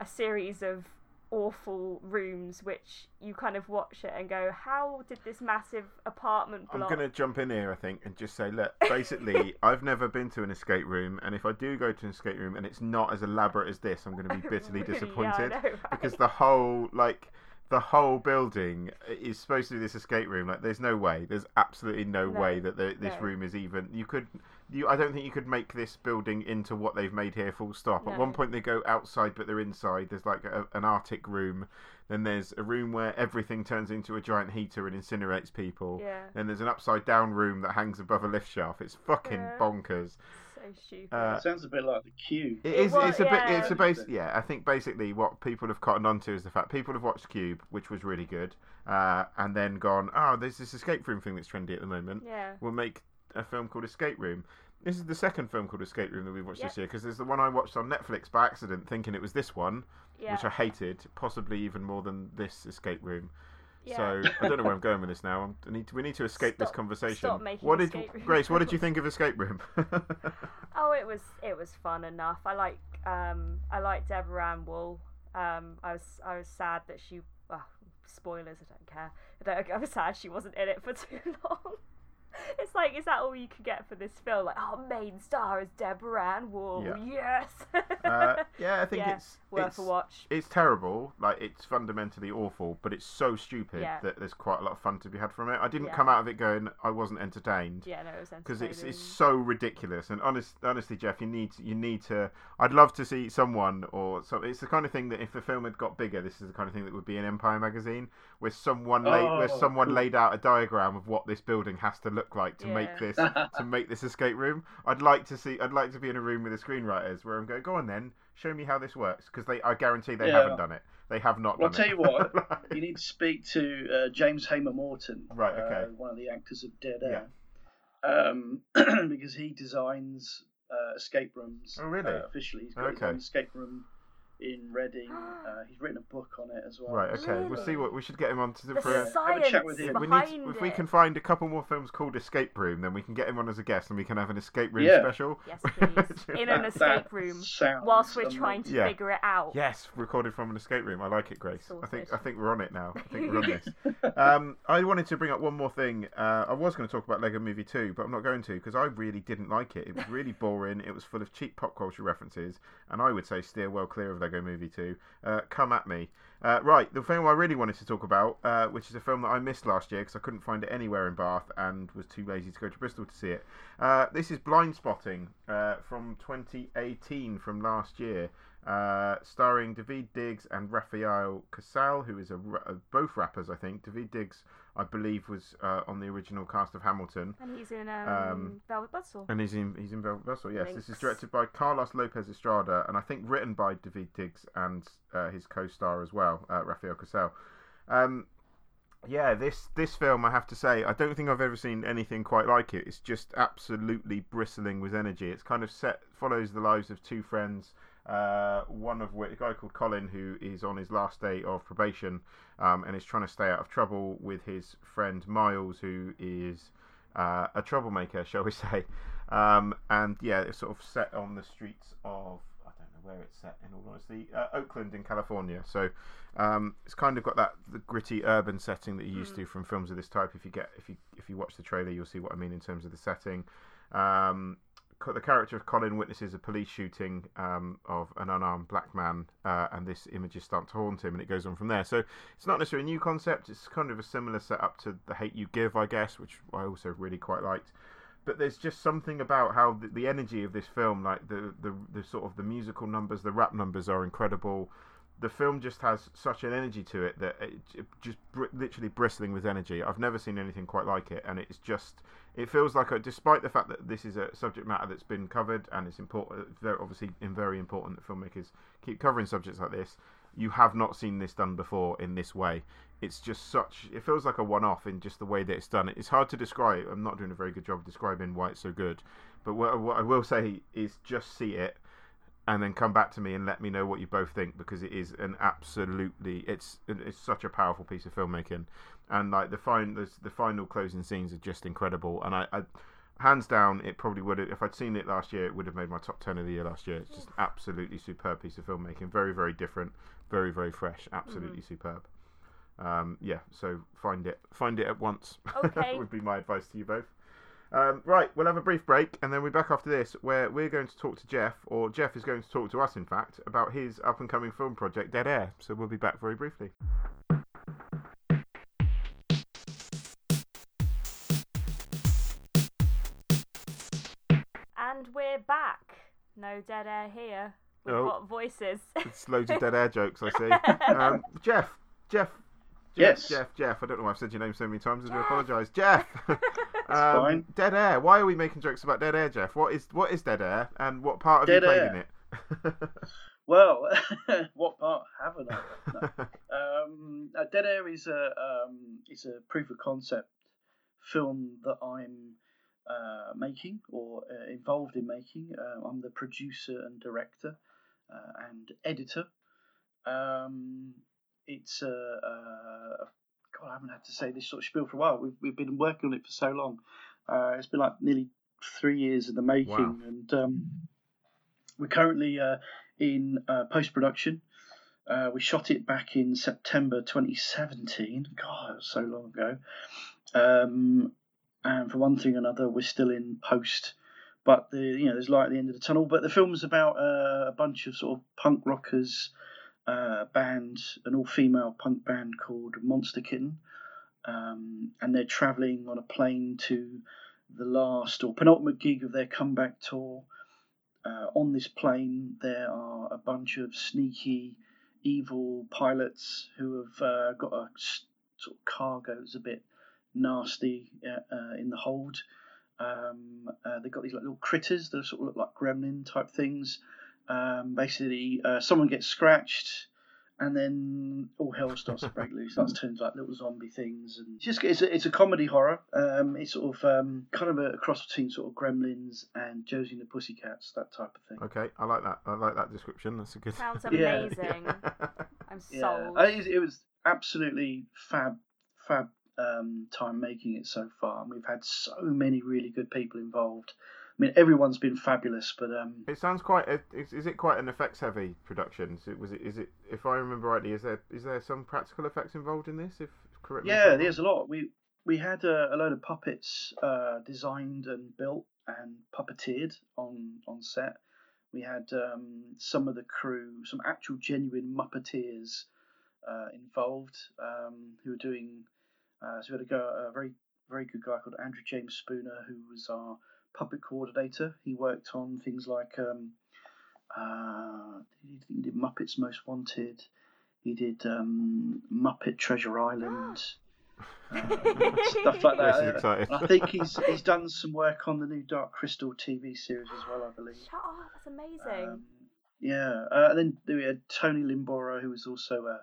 a series of awful rooms which you kind of watch it and go how did this massive apartment I'm going to jump in here, I think, and just say, look, basically, I've never been to an escape room, and if I do go to an escape room and it's not as elaborate as this, I'm going to be bitterly Really? Yeah, disappointed know, right? because the whole like the whole building is supposed to be this escape room. Like, there's no way, there's absolutely no, No, way that the, this no. room is even. You could. You, I don't think you could make this building into what they've made here. Full stop. At one point, they go outside, but they're inside. There's like a, an Arctic room. Then there's a room where everything turns into a giant heater and incinerates people. yeah Then there's an upside down room that hangs above a lift shaft. It's fucking Yeah. bonkers. so stupid Uh, It sounds a bit like the Cube. It It is. was- it's a bit. yeah. It's a base. Yeah, I think basically what people have cottoned onto is the fact people have watched Cube, which was really good, uh, and then gone, oh, there's this escape room thing that's trendy at the moment. yeah We'll make a film called Escape Room. This is the second film called Escape Room that we've watched Yep. this year because there's the one I watched on Netflix by accident, thinking it was this one, yeah which I hated, possibly even more than this Escape Room. yeah So I don't know where I'm going with this now. I'm, need to, we need to escape this conversation. stop making what did escape room Grace? What did you think of Escape Room? Oh, it was it was fun enough. I like um I like Deborah Ann Woll. Um, I was I was sad that she. Spoilers. I don't care. I don't. I was sad she wasn't in it for too long. It's like, is that all you could get for this film? Like, oh, main star is Deborah Ann Woll. Yeah. Yes. uh, yeah, I think Yeah, it's Worth it's, a watch. it's terrible. Like it's fundamentally awful, but it's so stupid Yeah. that there's quite a lot of fun to be had from it. I didn't Yeah. come out of it going I wasn't entertained Yeah, no, it was because it's it's so ridiculous. And honest, honestly, Geoff, you need you need to. I'd love to see someone or so. It's the kind of thing that if the film had got bigger, this is the kind of thing that would be in Empire magazine, where someone laid where Oh, someone laid out a diagram of what this building has to look like to make this to make this escape room. I'd like to see. I'd like to be in a room with the screenwriters where I'm going. Go on then, show me how this works because they. I guarantee they Yeah. haven't done it. They have not. Well, I'll tell it. you what, Like- you need to speak to uh, James Hamer Morton, Right, okay. uh, one of the actors of Dead Air. Yeah. Um, because he designs uh, escape rooms. Oh, really? Uh, officially, he's got his Okay. own escape room in Reading. Uh, he's written a book on it as well. Right. Okay. We'll see what we should get him on to the for. Yeah. A, Have a chat with him. We behind need, if we can find a couple more films called Escape Room, then we can get him on as a guest and we can have an escape room Yeah. special. Yes, please. In an That- escape that room whilst we're amazing. trying to Yeah. figure it out. Yes, recorded from an escape room. I like it, Grace. I think I think we're on it now. I think we're on this. Um, I wanted to bring up one more thing. Uh, I was going to talk about Lego Movie 2, but I'm not going to because I really didn't like it. It was really boring. It was full of cheap pop culture references, and I would say steer well clear of Lego Movie 2. Uh, come at me. Uh, right, the film I really wanted to talk about, uh, which is a film that I missed last year because I couldn't find it anywhere in Bath and was too lazy to go to Bristol to see it. Uh, this is Blindspotting uh, from 2018, from last year, uh, starring David Diggs and Rafael Casal, who is a, both rappers, I think. David Diggs, I believe, was uh, on the original cast of Hamilton. And he's in um, Um, Velvet Buzzsaw. And he's in he's in Velvet Buzzsaw, yes. This is directed by Carlos Lopez Estrada, and I think written by David Diggs and uh, his co-star as well, uh, Rafael Casal. Um, yeah, this this film, I have to say, I don't think I've ever seen anything quite like it. It's just absolutely bristling with energy. It's kind of set follows the lives of two friends. Uh, one of which, a guy called Colin, who is on his last day of probation, um, and is trying to stay out of trouble with his friend Miles, who is uh, a troublemaker, shall we say? Um, and yeah, it's sort of set on the streets of I don't know where it's set in all honesty, uh, Oakland in California. So um, it's kind of got that the gritty urban setting that you're used to from films of this type. If you get if you if you watch the trailer, you'll see what I mean in terms of the setting. Um, the character of Colin witnesses a police shooting um, of an unarmed black man, uh, and this images start to haunt him, and it goes on from there. So it's not necessarily a new concept. It's kind of a similar setup to The Hate You Give, I guess, which I also really quite liked. But there's just something about how the, the energy of this film, like the, the the sort of the musical numbers, the rap numbers are incredible. The film just has such an energy to it that it, it just br- literally bristling with energy. I've never seen anything quite like it, and it's just it feels like, a, despite the fact that this is a subject matter that's been covered and it's important, uh, very obviously and very important that filmmakers keep covering subjects like this. You have not seen this done before in this way. It's just such. It feels like a one-off in just the way that it's done. It's hard to describe. I'm not doing a very good job of describing why it's so good, but what, what I will say is just see it and then come back to me and let me know what you both think because it is an absolutely it's it's such a powerful piece of filmmaking, and like the fine the, the final closing scenes are just incredible, and I, I hands down, it probably would have. If I'd seen it last year, it would have made my top ten of the year last year. It's just absolutely superb piece of filmmaking. Very, very different. Very, very fresh. Absolutely Mm-hmm. superb. Um, yeah, so find it, find it at once. Okay. would be my advice to you both. Um, right, we'll have a brief break, and then we're back after this, where we're going to talk to Geoff, or Geoff is going to talk to us, in fact, about his up and coming film project, Dead Air. So we'll be back very briefly. And we're back. No dead air here. We've Oh. got voices. It's loads of Dead Air jokes, I see. Um, Geoff, Geoff, Geoff, Yes. Geoff, Geoff. I don't know why I've said your name so many times. I do apologise, Geoff. um, fine. Dead Air. Why are we making jokes about Dead Air, Geoff? What is what is Dead Air, and what part have Dead you played Air. in it? Well, what part haven't I? No. Um, uh, Dead Air is a um, is a proof of concept film that I'm uh, making or uh, involved in making. Uh, I'm the producer and director uh, and editor. Um, it's a, uh, God, I haven't had to say this sort of spiel for a while. We've we've been working on it for so long. Uh, it's been like nearly three years in the making, Wow. and um, we're currently uh, in uh, post production. Uh, we shot it back in September 2017. God, so long ago. Um, and for one thing or another, we're still in post. But the you know there's light at the end of the tunnel. But the film's about uh, a bunch of sort of punk rockers, uh, band, an all-female punk band called Monster Kitten, um, and they're travelling on a plane to the last or penultimate gig of their comeback tour. Uh, on this plane, there are a bunch of sneaky, evil pilots who have uh, got a sort of cargo that's a bit nasty uh, uh, in the hold. Um, uh, they've got these like, little critters that sort of look like gremlin type things. Um, basically, uh, someone gets scratched, and then all hell starts to break loose. Starts turning into like little zombie things, and it's just it's a, it's a comedy horror. Um, it's sort of um, kind of a cross between sort of Gremlins and Josie and the Pussycats, that type of thing. okay, I like that. I like that description. That's a good. Sounds Yeah. amazing. I'm Yeah, sold. Uh, it was, it was absolutely fab, fab um, time making it so far, and we've had so many really good people involved. I mean, everyone's been fabulous, but um, It sounds quite. A, is, is it quite an effects heavy production? Is it, was it? Is it? If I remember rightly, is there is there some practical effects involved in this? If correct. yeah, there's a lot. We we had a, a load of puppets uh, designed and built and puppeteered on on set. We had um, some of the crew, some actual genuine Muppeteers uh, involved um, who were doing. Uh, so we had a, go, a very very good guy called Andrew James Spooner who was our puppet coordinator. He worked on things like um, uh, he did- Muppets Most Wanted. He did um, Muppet Treasure Island. uh, stuff like that. exciting. I think he's he's done some work on the new Dark Crystal TV series as well, I believe. Shut up, that's amazing. Um, yeah, uh, and then we had Tony Limbora, who was also a,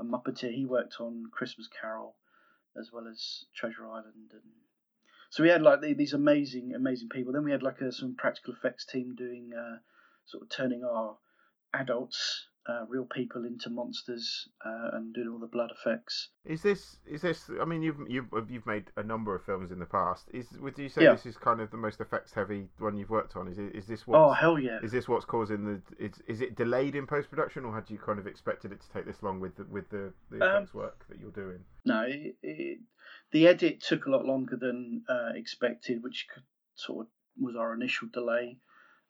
a Muppeteer. He worked on Christmas Carol as well as Treasure Island, and so we had like these amazing, amazing people. Then we had like a, some practical effects team doing uh, sort of turning our adults, uh, real people, into monsters uh, and doing all the blood effects. Is this is this? I mean, you've you've you've made a number of films in the past. Is would you say Yeah. this is kind of the most effects heavy one you've worked on? Is it is this Oh hell yeah! Is this what's causing the? Is, is it delayed in post production, or had you kind of expected it to take this long with the, with the, the Um, effects work that you're doing? No, it, it, the edit took a lot longer than uh, expected, which could, sort of was our initial delay.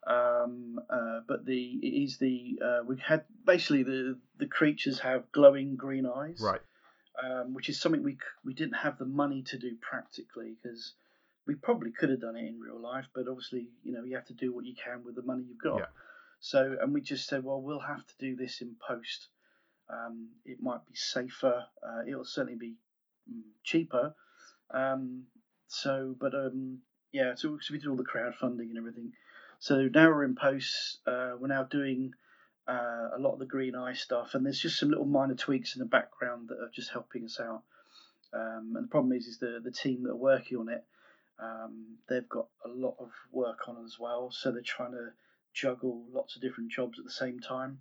Um, uh, but the it is the uh, we had basically the the creatures have glowing green eyes, Right. um, which is something we we didn't have the money to do practically because we probably could have done it in real life, but obviously you know you have to do what you can with the money you've got. Yeah. So and we just said, well, we'll have to do this in post. Um, it might be safer. Uh, it'll certainly be cheaper. Um, so, but um, yeah, so, so we did all the crowdfunding and everything. So now we're in post. Uh, we're now doing uh, a lot of the green eye stuff, and there's just some little minor tweaks in the background that are just helping us out. Um, and the problem is, is the the team that are working on it, um, they've got a lot of work on as well, so they're trying to juggle lots of different jobs at the same time.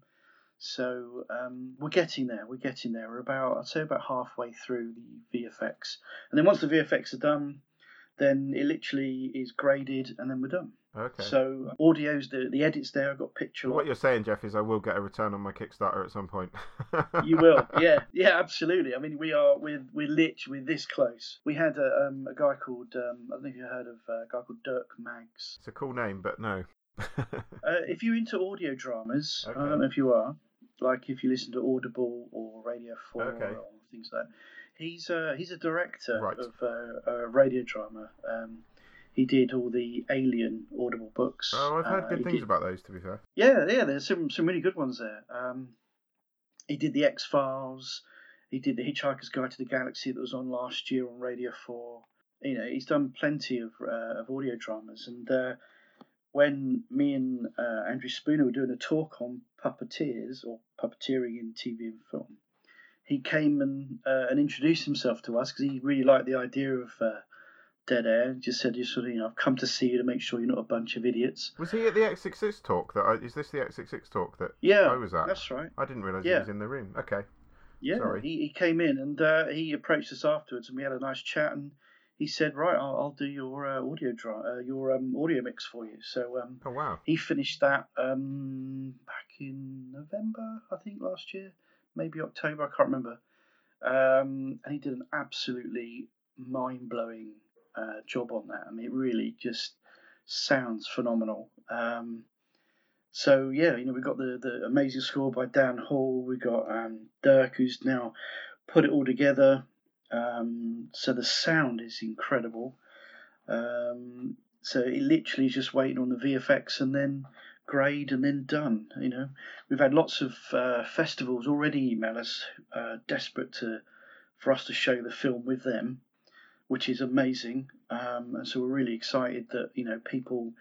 So um, we're getting there. We're getting there. We're about, I'd say, about halfway through the VFX, and then once the VFX are done, then it literally is graded, and then we're done. Okay. So audio's the the edits there. I've got picture. what you're saying, Geoff, is I will get a return on my Kickstarter at some point. You will, yeah, yeah, absolutely. I mean, we are we're we're lit, we're this close. We had a, um, a guy called um, I don't know if you heard of uh, a guy called Dirk Maggs. It's a cool name, but no. Uh, if you're into audio dramas, I don't know if you are, like if you listen to Audible or Radio Four Okay. or things like that. He's uh, he's a director Right. of uh, a radio drama. Um, he did all the Alien Audible books. oh, I've heard Uh, good he things did- about those. To be fair. Yeah, yeah, there's some some really good ones there. Um, he did the X Files. He did the Hitchhiker's Guide to the Galaxy that was on last year on Radio Four. You know, he's done plenty of uh, of audio dramas. And uh, when me and uh, Andrew Spooner were doing a talk on puppeteers or puppeteering in TV and film, he came and uh, and introduced himself to us because he really liked the idea of. Uh, Dead Air just said, "You sort of, you know, I've come to see you to make sure you're not a bunch of idiots." Was he at the X66 talk? That I, is this the X66 talk that Yeah, I was at? that's right. I didn't realise yeah. he was in the room. Okay. Yeah, Sorry. he, he came in and uh, he approached us afterwards, and we had a nice chat. And he said, "Right, I'll, I'll do your uh, audio dra- uh, your um, audio mix for you." So um, Oh wow. he finished that um, back in November, I think, last year, maybe October, I can't remember. Um, and he did an absolutely mind blowing uh, job on that. I mean, it really just sounds phenomenal. Um, so yeah, you know, we got the the amazing score by Dan Hall. We got um, Dirk, who's now put it all together. Um, so the sound is incredible. Um, so it literally is just waiting on the VFX and then grade and then done. You know, we've had lots of uh, festivals already email us, uh, desperate to for us to show the film with them, which is amazing. Um, and so we're really excited that you know people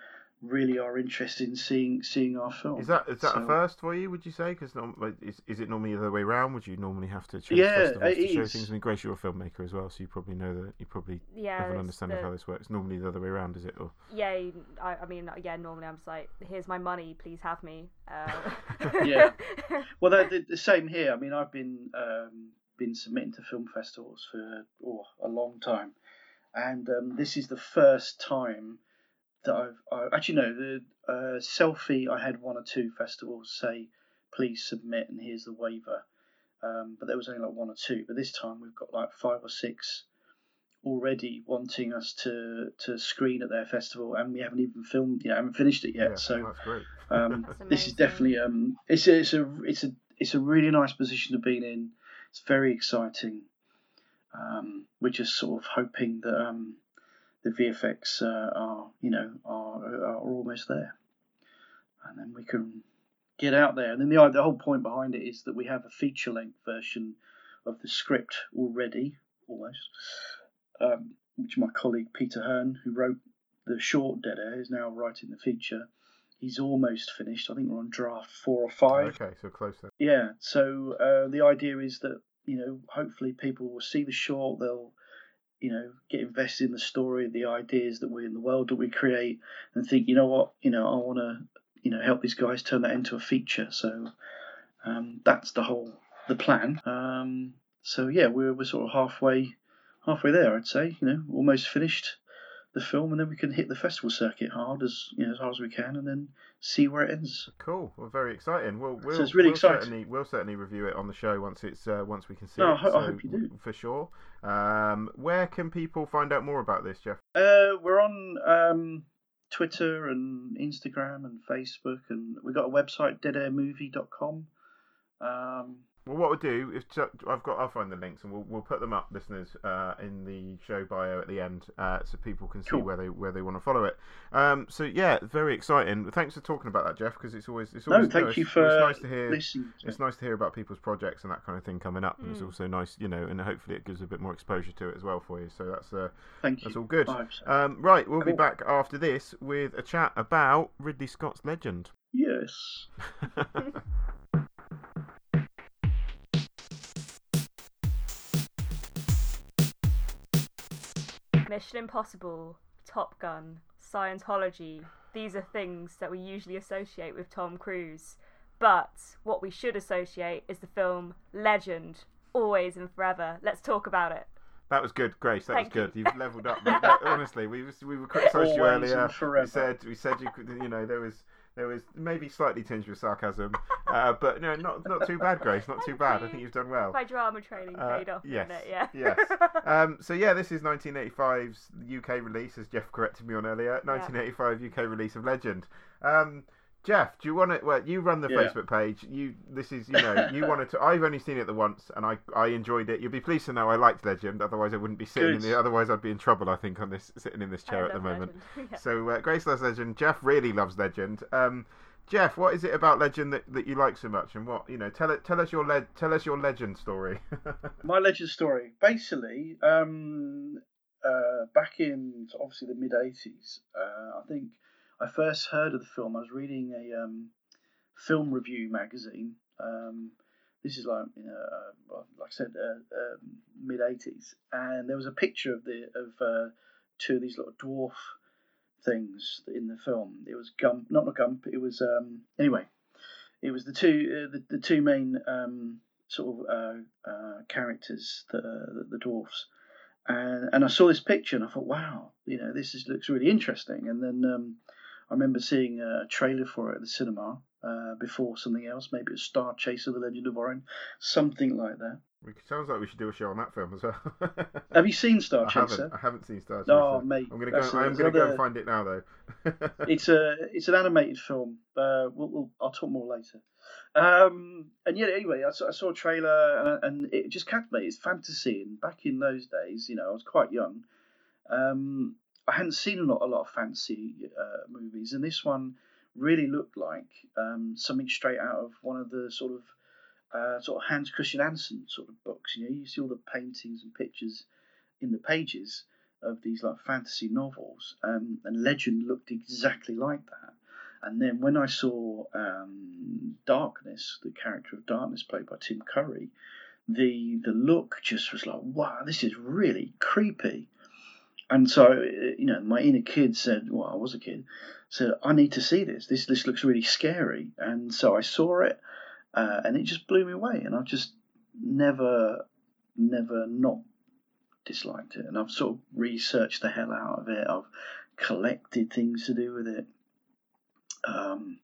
really are interested in seeing seeing our film. Is that is that a first for you? Would you say? Because is, is it normally the other way around? Would you normally have to chase Yeah, festivals it to show things? I mean, Grace, you're a filmmaker as well, so you probably know that. You probably Yeah, have an it's understanding of how this works. Normally the other way around, is it? Or yeah, I, I mean, yeah, normally I'm just like, here's my money, please have me. Uh, Yeah. Well, the, the same here. I mean, I've been um, been submitting to film festivals for oh, a long time, and um, this is the first time that I've I, actually no the uh, selfie. I had one or two festivals say, "Please submit," and here's the waiver. Um, but there was only like one or two. But this time we've got like five or six already wanting us to to screen at their festival, and we haven't even filmed yet. haven't finished it yet. yeah, so that's great. um, That's this is definitely um, it's a, it's a it's a it's a really nice position to be in. It's very exciting. Um, we're just sort of hoping that um, the VFX uh, are you know are are almost there, and then we can get out there. And then the the whole point behind it is that we have a feature length version of the script already, almost, um, which my colleague Peter Hearn, who wrote the short Dead Air, is now writing the feature. He's almost finished. I think we're on draft four or five. Okay, so close then. Yeah. So uh, the idea is that you know, hopefully people will see the short. They'll you know get invested in the story, the ideas that we in the world that we create, and think, you know what, you know, I want to you know help these guys turn that into a feature. So um, that's the whole the plan. Um, so yeah, we're we're sort of halfway halfway there. I'd say you know almost finished the film, and then we can hit the festival circuit hard as you know as hard as we can, and then see where it ends. Cool. Well, very exciting. Well, we'll, it's really we'll exciting. Certainly, we'll certainly review it on the show once it's uh, once we can see No, it. I ho- I hope you do. for sure. Um, where can people find out more about this, Geoff? Uh, we're on um, Twitter and Instagram and Facebook, and we've got a website, deadairmovie.com. Um, Well, what we'll do is ju- I've got I'll find the links and we'll we'll put them up, listeners, uh, in the show bio at the end, uh, so people can see Cool. where they where they want to follow it. Um, so yeah, very exciting. Thanks for talking about that, Geoff, because it's always it's always no, always thank it's, you for it's nice to hear. listening. It's nice to hear about people's projects and that kind of thing coming up, and it's Mm. also nice, you know, and hopefully it gives a bit more exposure to it as well for you. So that's uh, Thank that's you. all good. Vibes. Um, right, we'll be back after this with a chat about Ridley Scott's Legend. Yes. Mission Impossible, Top Gun, Scientology. These are things that we usually associate with Tom Cruise. But what we should associate is the film Legend, always and forever. Let's talk about it. That was good, Grace. That Thank was good. you. You've leveled up. honestly, we was, we were criticised you earlier. and forever. We said we said you could, you know there was there was maybe slightly tinged with sarcasm, uh, but no, not not too bad, Grace. Not too bad. I think you've done well. My drama training Uh, paid off, yes, it? Yeah. yes. Um, so yeah, this is 1985's UK release, as Geoff corrected me on earlier. 1985 UK release of Legend. Um, Geoff, do you want to? Well, you run the Yeah. Facebook page. You, this is, you know, you wanted to. I've only seen it the once, and I, I enjoyed it. You'll be pleased to know I liked Legend. Otherwise, I wouldn't be sitting in the. Otherwise, I'd be in trouble. I think on this, sitting in this I chair at the moment. Yeah. So uh, Grace loves Legend. Geoff really loves Legend. Um, Geoff, what is it about Legend that, that you like so much, and what you know? Tell it. Tell us your le- Tell us your Legend story. My legend story. Basically, um, uh, back in obviously the mid '80s, uh, I think I first heard of the film. I was reading a um, film review magazine. Um, this is like, uh, like I said, uh, um mid '80s, and there was a picture of the of uh, two of these little dwarf things in the film. It was Gump, not a Gump. It was um, anyway. It was the two uh, the, the two main um, sort of uh, uh, characters, the, the the dwarfs, and and I saw this picture and I thought, wow, you know, this is, looks really interesting. And then um, I remember seeing a trailer for it at the cinema uh, before something else, maybe it was Star Chaser: The Legend of Orion, something like that. We- Sounds like we should do a show on that film as well. Have you seen Star I Chaser? haven't. I haven't seen Star Chaser. Oh, mate, I'm gonna go. I'm gonna go and find it now, though. it's a it's an animated film. Uh, we'll, we'll, I'll talk more later. Um, and yeah, anyway, I saw, I saw a trailer and, and it just captivated. It's fantasy, and back in those days, you know, I was quite young. Um, I hadn't seen a lot a lot of fancy uh, movies, and this one really looked like um, something straight out of one of the sort of uh, sort of Hans Christian Andersen sort of books. You know, you see all the paintings and pictures in the pages of these like fantasy novels, um, and Legend looked exactly like that. And then when I saw um, Darkness, the character of Darkness played by Tim Curry, the the look just was like, wow, this is really creepy. And so, uh, you know, my inner kid said, well, I was a kid, said, I need to see this. This this looks really scary. And so I saw it, uh, and it just blew me away. And I've just never, never not disliked it. And I've sort of researched the hell out of it. I've collected things to do with it. Um,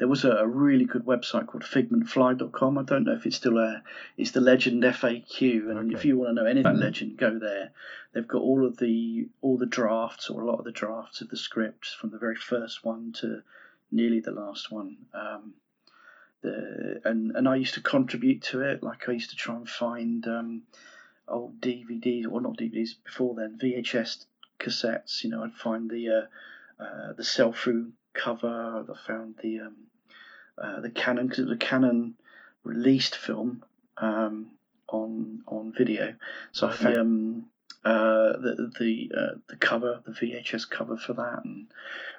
there was a, a really good website called figmentfly.com. I don't know if it's still there. It's the Legend FAQ, and if you want to know anything about Legend, go there. They've got all of the all the drafts or a lot of the drafts of the scripts from the very first one to nearly the last one. Um, the and and I used to contribute to it. Like I used to try and find um, old DVDs or not DVDs before then VHS cassettes. You know, I'd find the uh, uh, the sell through cover. I found the um, uh, the Canon because it was a Canon released film um, on on video. So I found um, uh, the the uh, the cover, the VHS cover for that, and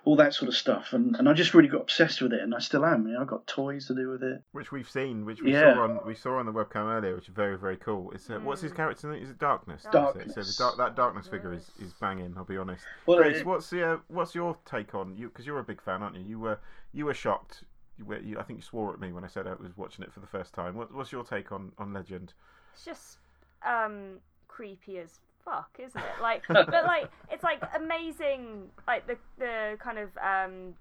all that sort of stuff. And, and I just really got obsessed with it, and I still am. You know, I've got toys to do with it. which we've seen, which we Yeah. saw on we saw on the webcam earlier, which is very very cool. It's uh, what's his Mm. character name? Is it Darkness? Darkness. So the dark, that Darkness figure is, is banging. I'll be honest. Well, Grace, it- what's the uh, what's your take on you? Because you're a big fan, aren't you? You were you were shocked. You you, I think you swore at me when I said I was watching it for the first time. What, what's your take on, on Legend? It's just um creepy as fuck, isn't it? Like, but like it's like amazing. Like the the kind of um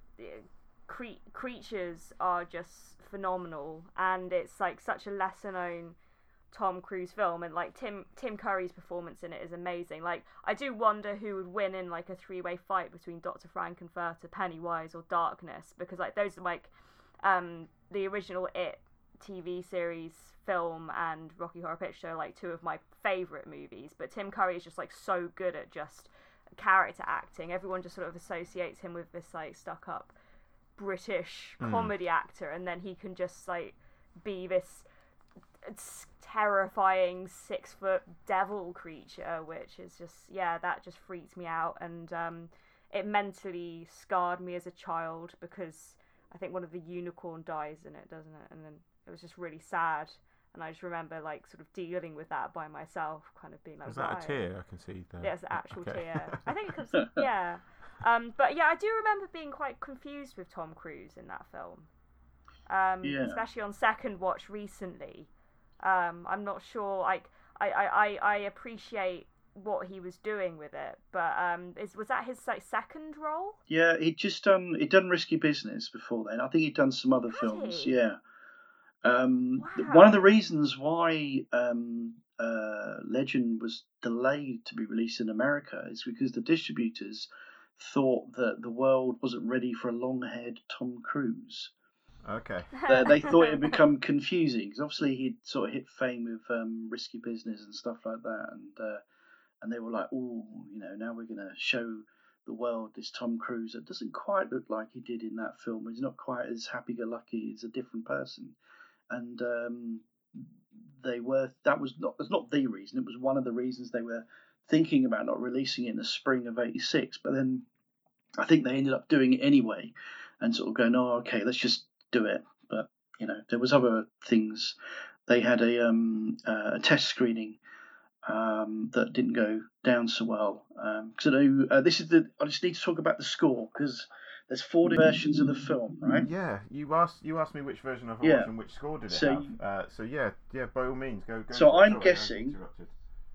cre- creatures are just phenomenal, and it's like such a lesser known Tom Cruise film, and like Tim Tim Curry's performance in it is amazing. Like, I do wonder who would win in like a three way fight between Doctor Frank-N-Furter, Pennywise, or Darkness, because like those are like um the original It TV series, film, and Rocky Horror Picture Show, like two of my favorite movies. But Tim Curry is just like so good at just character acting. Everyone just sort of associates him with this like stuck up British Mm. comedy actor, and then he can just like be this terrifying six foot devil creature, which is just yeah, that just freaked me out, and um, it mentally scarred me as a child because I think one of the unicorn dies in it, doesn't it? And then it was just really sad. And I just remember like sort of dealing with that by myself, kind of being like, Is that "Why?" a tear? I can see there. Yeah, it's an actual Okay. tear. I think it comes. Yeah. Um, but yeah, I do remember being quite confused with Tom Cruise in that film. Um, Yeah. especially on second watch recently. Um, I'm not sure. Like, I, I, I, I appreciate what he was doing with it, but um, is was that his like second role? Yeah, he'd just done he'd done Risky Business before then. I think he'd done some other Had films. he? Yeah. Um, Wow. One of the reasons why um, uh, Legend was delayed to be released in America is because the distributors thought that the world wasn't ready for a long-haired Tom Cruise. Okay. They, they thought it had become confusing because obviously he'd sort of hit fame with um, Risky Business and stuff like that, and uh, and they were like, oh, you know, now we're going to show the world this Tom Cruise that doesn't quite look like he did in that film. He's not quite as happy-go-lucky. He's a different person, and um, they were. That was not. That's not the reason. It was one of the reasons they were thinking about not releasing it in the spring of '86. But then I think they ended up doing it anyway, and sort of going, oh, okay, let's just do it. But you know, there was other things. They had a um, uh, a test screening um, that didn't go down so well. I know uh, this is the. I just need to talk about the score because there's four versions of the film, right? Yeah, you asked you asked me which version of it Yeah. and which score did it So have. Uh, so yeah, yeah, by all means, go. go So. I'm guessing-.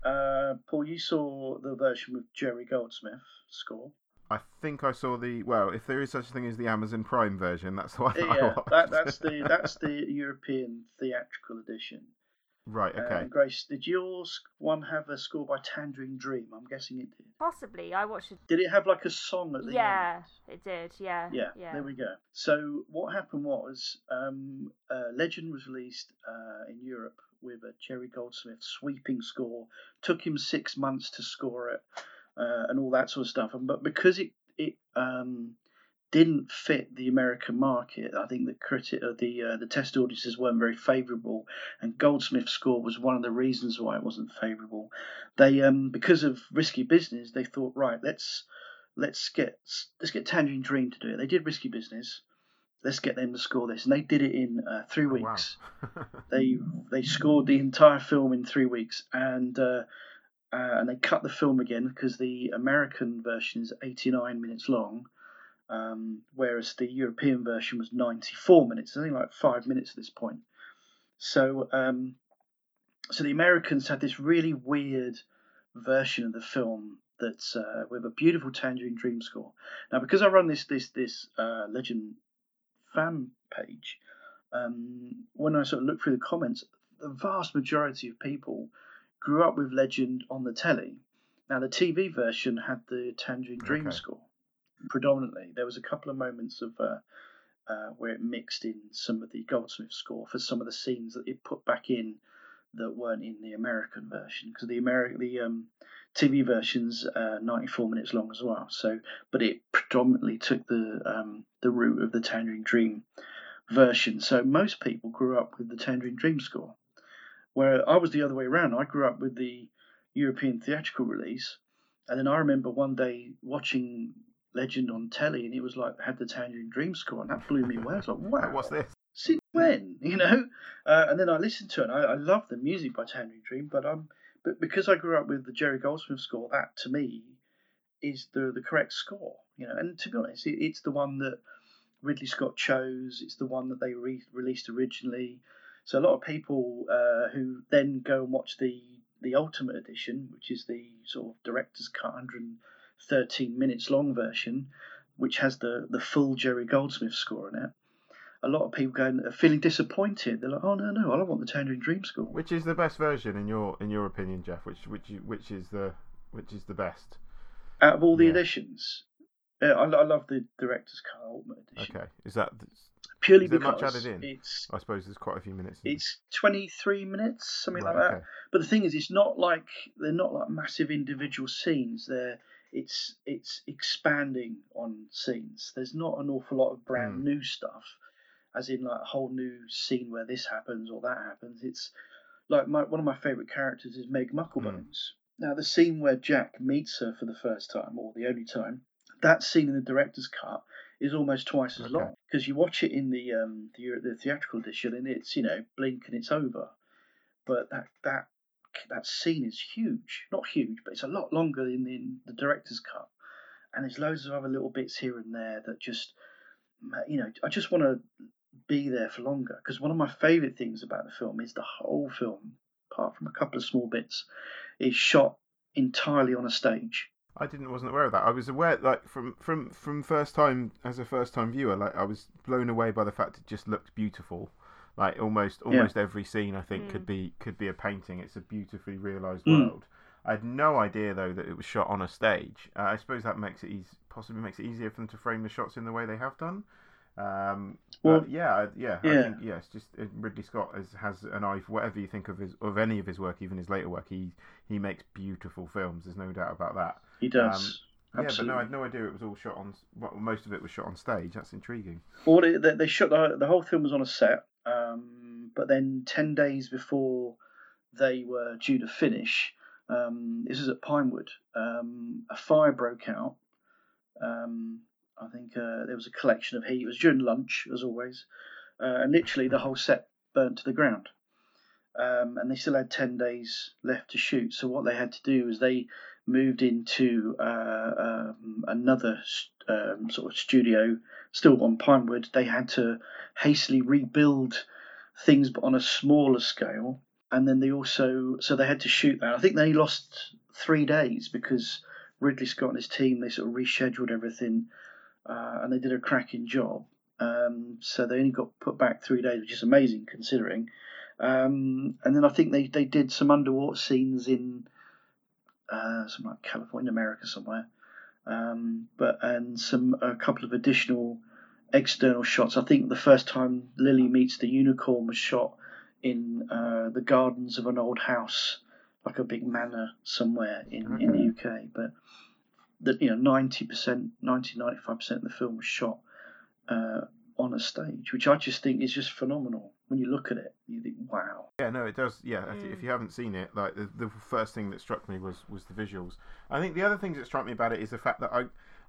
Uh, Paul, you saw the version with Jerry Goldsmith score. I think I saw the well, if there is such a thing as the Amazon Prime version, that's the one I Yeah, watched. that, that's the that's the European theatrical edition. Right. Okay. Grace, did yours one have a score by Tangerine Dream? I'm guessing it did. Possibly. I watched it. Did it have like a song at the Yeah, end? Yeah, it did. Yeah. Yeah, Yeah. there we go. So what happened was, um, uh, Legend was released uh, in Europe with a Jerry Goldsmith sweeping score. Took him six months to score it, uh, and all that sort of stuff. And but because it it um, didn't fit the American market, I think the critic uh, the uh, the test audiences weren't very favourable, and Goldsmith's score was one of the reasons why it wasn't favourable. They um, because of risky business, they thought right, let's let's get let's get Tangerine Dream to do it. They did Risky Business. Let's get them to score this, and they did it in uh, three Oh, wow. weeks. They they scored the entire film in three weeks, and uh, uh, and they cut the film again because the American version is 89 minutes long, um, whereas the European version was 94 minutes. It's only like five minutes at this point. So um, so the Americans had this really weird version of the film that's uh, with a beautiful Tangerine Dream score. Now, because I run this this this uh, Legend fan page, um, when I sort of look through the comments, the vast majority of people grew up with Legend on the telly. Now, the TV version had the Tangerine Dream Okay. score predominantly. There was a couple of moments of uh, uh, where it mixed in some of the Goldsmith score for some of the scenes that it put back in that weren't in the American version because the American the um, TV version's uh, 94 minutes long as well. So, but it predominantly took the um, the route of the Tangerine Dream version. So most people grew up with the Tangerine Dream score, where I was the other way around. I grew up with the European theatrical release, and then I remember one day watching Legend on telly, and it was like had the Tangerine Dream score, and that blew me away. I was like, wow, What's this? since when? You know? Uh, and then I listened to it. And I, I love the music by Tangerine Dream, but um, but because I grew up with the Jerry Goldsmith score, that to me is the the correct score. You know, and to be honest, it, it's the one that Ridley Scott chose. It's the one that they re- released originally. So a lot of people uh, who then go and watch the the Ultimate Edition, which is the sort of director's cut, 113 minutes long version, which has the the full Jerry Goldsmith score in it a lot of people going are feeling disappointed. They're like, "Oh no, no, I don't want the Tangerine Dream score." Which is the best version in your in your opinion, Geoff? Which which which is the which is the best? Out of all the Yeah. editions, uh, I, I love the director's cut Ultimate Edition Okay, is that? purely is because much added in? it's I suppose there's quite a few minutes. in- it's 23 minutes, something Right, like that. okay. But the thing is, it's not like they're not like massive individual scenes. They're it's it's expanding on scenes. There's not an awful lot of brand Hmm. new stuff, as in like a whole new scene where this happens or that happens. It's like my one of my favourite characters is Meg Mucklebones. Now the scene where Jack meets her for the first time or the only time, that scene in the director's cut is almost twice as Okay. long because you watch it in the um the, the theatrical edition and it's you know blink and it's over, but that that that scene is huge, not huge, but it's a lot longer than in the director's cut, and there's loads of other little bits here and there that just, you know, I just want to be there for longer. Because one of my favourite things about the film is the whole film, apart from a couple of small bits, is shot entirely on a stage. I didn't wasn't aware of that. I was aware like from from from first time as a first time viewer, like I was blown away by the fact it just looked beautiful. Like almost almost every scene I think could be could be a painting. It's a beautifully realised Mm. world. I had no idea though that it was shot on a stage. Uh, I suppose that makes it easy, possibly makes it easier for them to frame the shots in the way they have done. Um, Well, but yeah, I- yeah, I yeah. think yeah, it's just uh, Ridley Scott has, has an eye for whatever you think of his of any of his work, even his later work. He he makes beautiful films. There's no doubt about that. He does. Yeah, but no, I had no idea it was all shot on. Well, most of it was shot on stage. That's intriguing. Well, they, they they shot the, the whole film was on a set, um, but then ten days before they were due to finish, um, this is at Pinewood. Um, a fire broke out. Um, I think uh, there was a collection of heat. It was during lunch, as always, uh, and literally the whole set burnt to the ground. Um, and they still had ten days left to shoot. So what they had to do is they moved into uh, um, another um, sort of studio, still on Pinewood. They had to hastily rebuild things, but on a smaller scale. And then they also, so they had to shoot that. I think they lost three days because Ridley Scott and his team they sort of rescheduled everything, uh, and they did a cracking job. Um, so they only got put back three days, which is amazing considering. Um, and then I think they, they did some underwater scenes in uh, some like California, America somewhere. Um, but and some a couple of additional external shots. I think the first time Lily meets the unicorn was shot in uh, the gardens of an old house, like a big manor somewhere in, in the UK. But that you know, ninety percent, 90 95 percent of the film was shot uh, on a stage, which I just think is just phenomenal. When you look at it, you think, wow. Yeah, no, it does. Yeah, if- Mm. if you haven't seen it, like the, the first thing that struck me was was the visuals. I think the other things that struck me about it is the fact that I,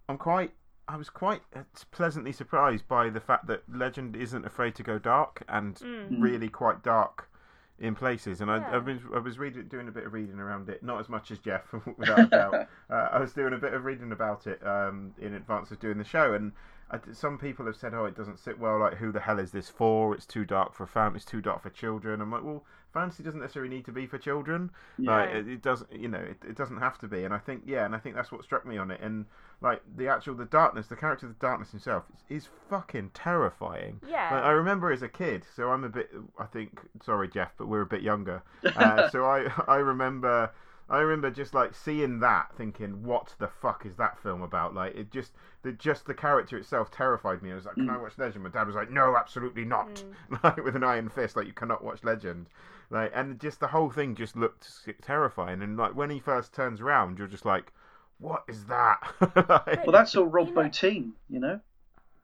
I'm quite, I was quite uh, pleasantly surprised by the fact that Legend isn't afraid to go dark and Mm. really quite dark in places. And I, Yeah. I've been, I was reading, doing a bit of reading around it, not as much as Geoff, without a doubt. uh, I was doing a bit of reading about it um, in advance of doing the show, and I, some people have said, "Oh, it doesn't sit well. Like, who the hell is this for? It's too dark for family. It's too dark for children." I'm like, "Well, fantasy doesn't necessarily need to be for children. Like, Yeah. it, it doesn't, you know, it, it doesn't have to be." And I think, yeah, and I think that's what struck me on it. And like the actual the darkness, the character of the darkness himself is, is fucking terrifying. Yeah. Like, I remember as a kid, so I'm a bit. I think, sorry, Geoff, but we're a bit younger. Uh, so I, I remember, I remember just like seeing that, thinking, "What the fuck is that film about?" Like it just, the just the character itself terrified me. I was like, "Can I watch Legend?" My dad was like, "No, absolutely not!" Like with an iron fist, like you cannot watch Legend. Like, and just the whole thing just looked terrifying. And like when he first turns around, you're just like, "What is that?" like, Well, that's all Rob You know- Bottin, you know,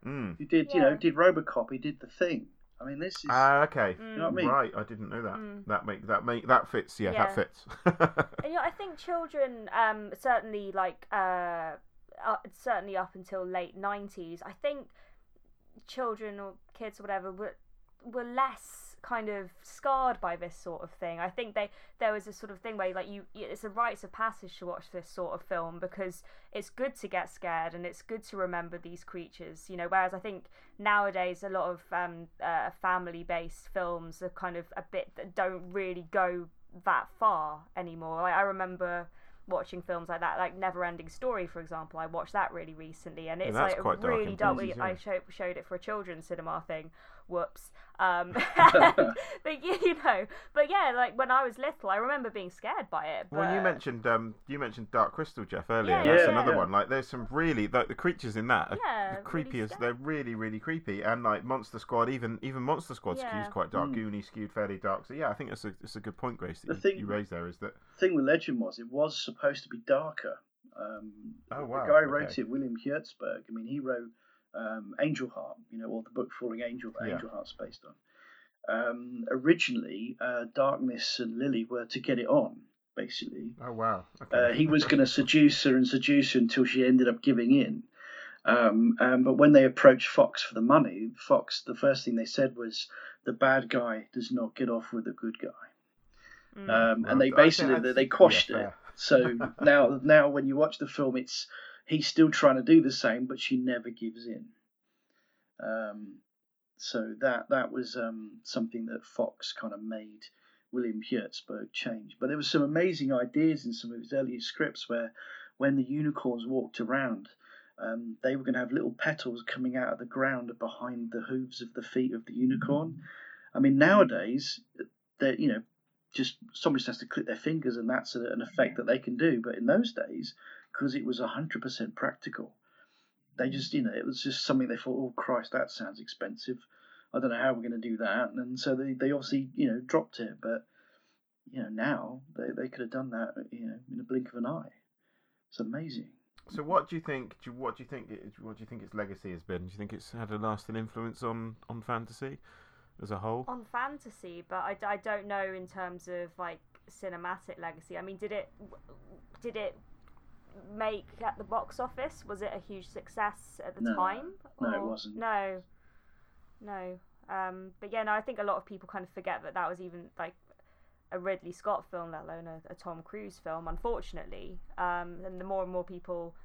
mm. who did, you know, did RoboCop. He did the thing. I mean, this is. Ah, okay. you know what I mean? Right, I didn't know that. Mm. That make that make that fits. Yeah, Yeah. that fits. And you know, I think children, um, certainly like, uh, uh, certainly up until late nineties, I think children or kids or whatever were were less kind of scarred by this sort of thing. I think they there was a sort of thing where like you it's a rites of passage to watch this sort of film because it's good to get scared and it's good to remember these creatures, you know. Whereas I think nowadays a lot of um, uh, family based films are kind of a bit that don't really go that far anymore. Like I remember watching films like that, like Never Ending Story, for example. I watched that really recently, and it's that's like dark really dark. places, I yeah. showed showed it for a children's cinema thing. Whoops. Um, but you you know, but yeah, like when I was little, I remember being scared by it. But, Well, you mentioned um, you mentioned Dark Crystal, Geoff, earlier. Yeah, That's yeah. another Yeah. one. Like, there's some really like the creatures in that are Yeah, the really creepiest. scary. they're really, really creepy. And like Monster Squad, even even Monster Squad Yeah. skews quite dark. Mm. Goonie skewed fairly dark. So yeah, I think that's a that's a good point, Grace, that The you, thing- you raised there. Is that the thing with Legend was it was supposed to be darker. Um, Oh, wow, The guy who wrote okay. it, William Hjortsberg. I mean, he wrote um, Angel Heart, you know, or the book Falling Angel that Yeah. Angel Heart's based on. Um, originally, uh, Darkness and Lily were to get it on, basically. oh wow, okay. Uh, he was going to seduce her and seduce her until she ended up giving in. Um, um, but when they approached Fox for the money, Fox, the first thing they said was, the bad guy does not get off with the good guy. Mm. Um, Well, and they basically that's- they quashed yeah, it. So now now when you watch the film, it's he's still trying to do the same, but she never gives in. Um, so that that was um, something that Fox kind of made William Hjortsberg change. But there were some amazing ideas in some of his earlier scripts where, when the unicorns walked around, um, they were going to have little petals coming out of the ground behind the hooves of the feet of the unicorn. I mean, nowadays, that you know, just somebody just has to click their fingers and that's an effect that they can do. But in those days, because it was hundred percent practical, they just you know it was just something they thought, oh Christ, that sounds expensive. I don't know how we're going to do that, and so they, they obviously you know dropped it. But you know now they, they could have done that you know in a blink of an eye. It's amazing. So what do you think? Do you, what do you think? It, what do you think its legacy has been? Do you think it's had a lasting influence on on fantasy as a whole? on fantasy, but I, I don't know in terms of like cinematic legacy. I mean, did it did it make at the box office? Was it a huge success at the No. time? No, it wasn't. No, no. Um, but yeah, no. I think a lot of people kind of forget that that was even like a Ridley Scott film, let alone a, a Tom Cruise film. Unfortunately, um, and the more and more people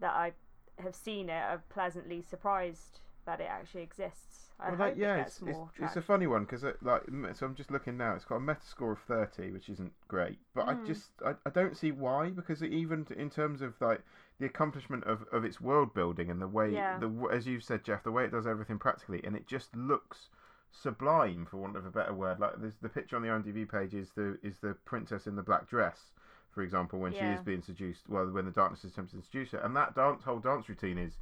that I have seen it are pleasantly surprised that it actually exists. I Well, hope yeah, it it's, it's, it's a funny one because like so I'm just looking now. It's got a Metascore of 30, which isn't great, but I Mm. just I, I don't see why because even in terms of like the accomplishment of, of its world building and the way Yeah. the as you said Geoff, the way it does everything practically, and it just looks sublime for want of a better word. Like there's the picture on the IMDb page is the is the princess in the black dress. For example, when she is being seduced, well, when the darkness attempts to seduce her, and that dance, whole dance routine is,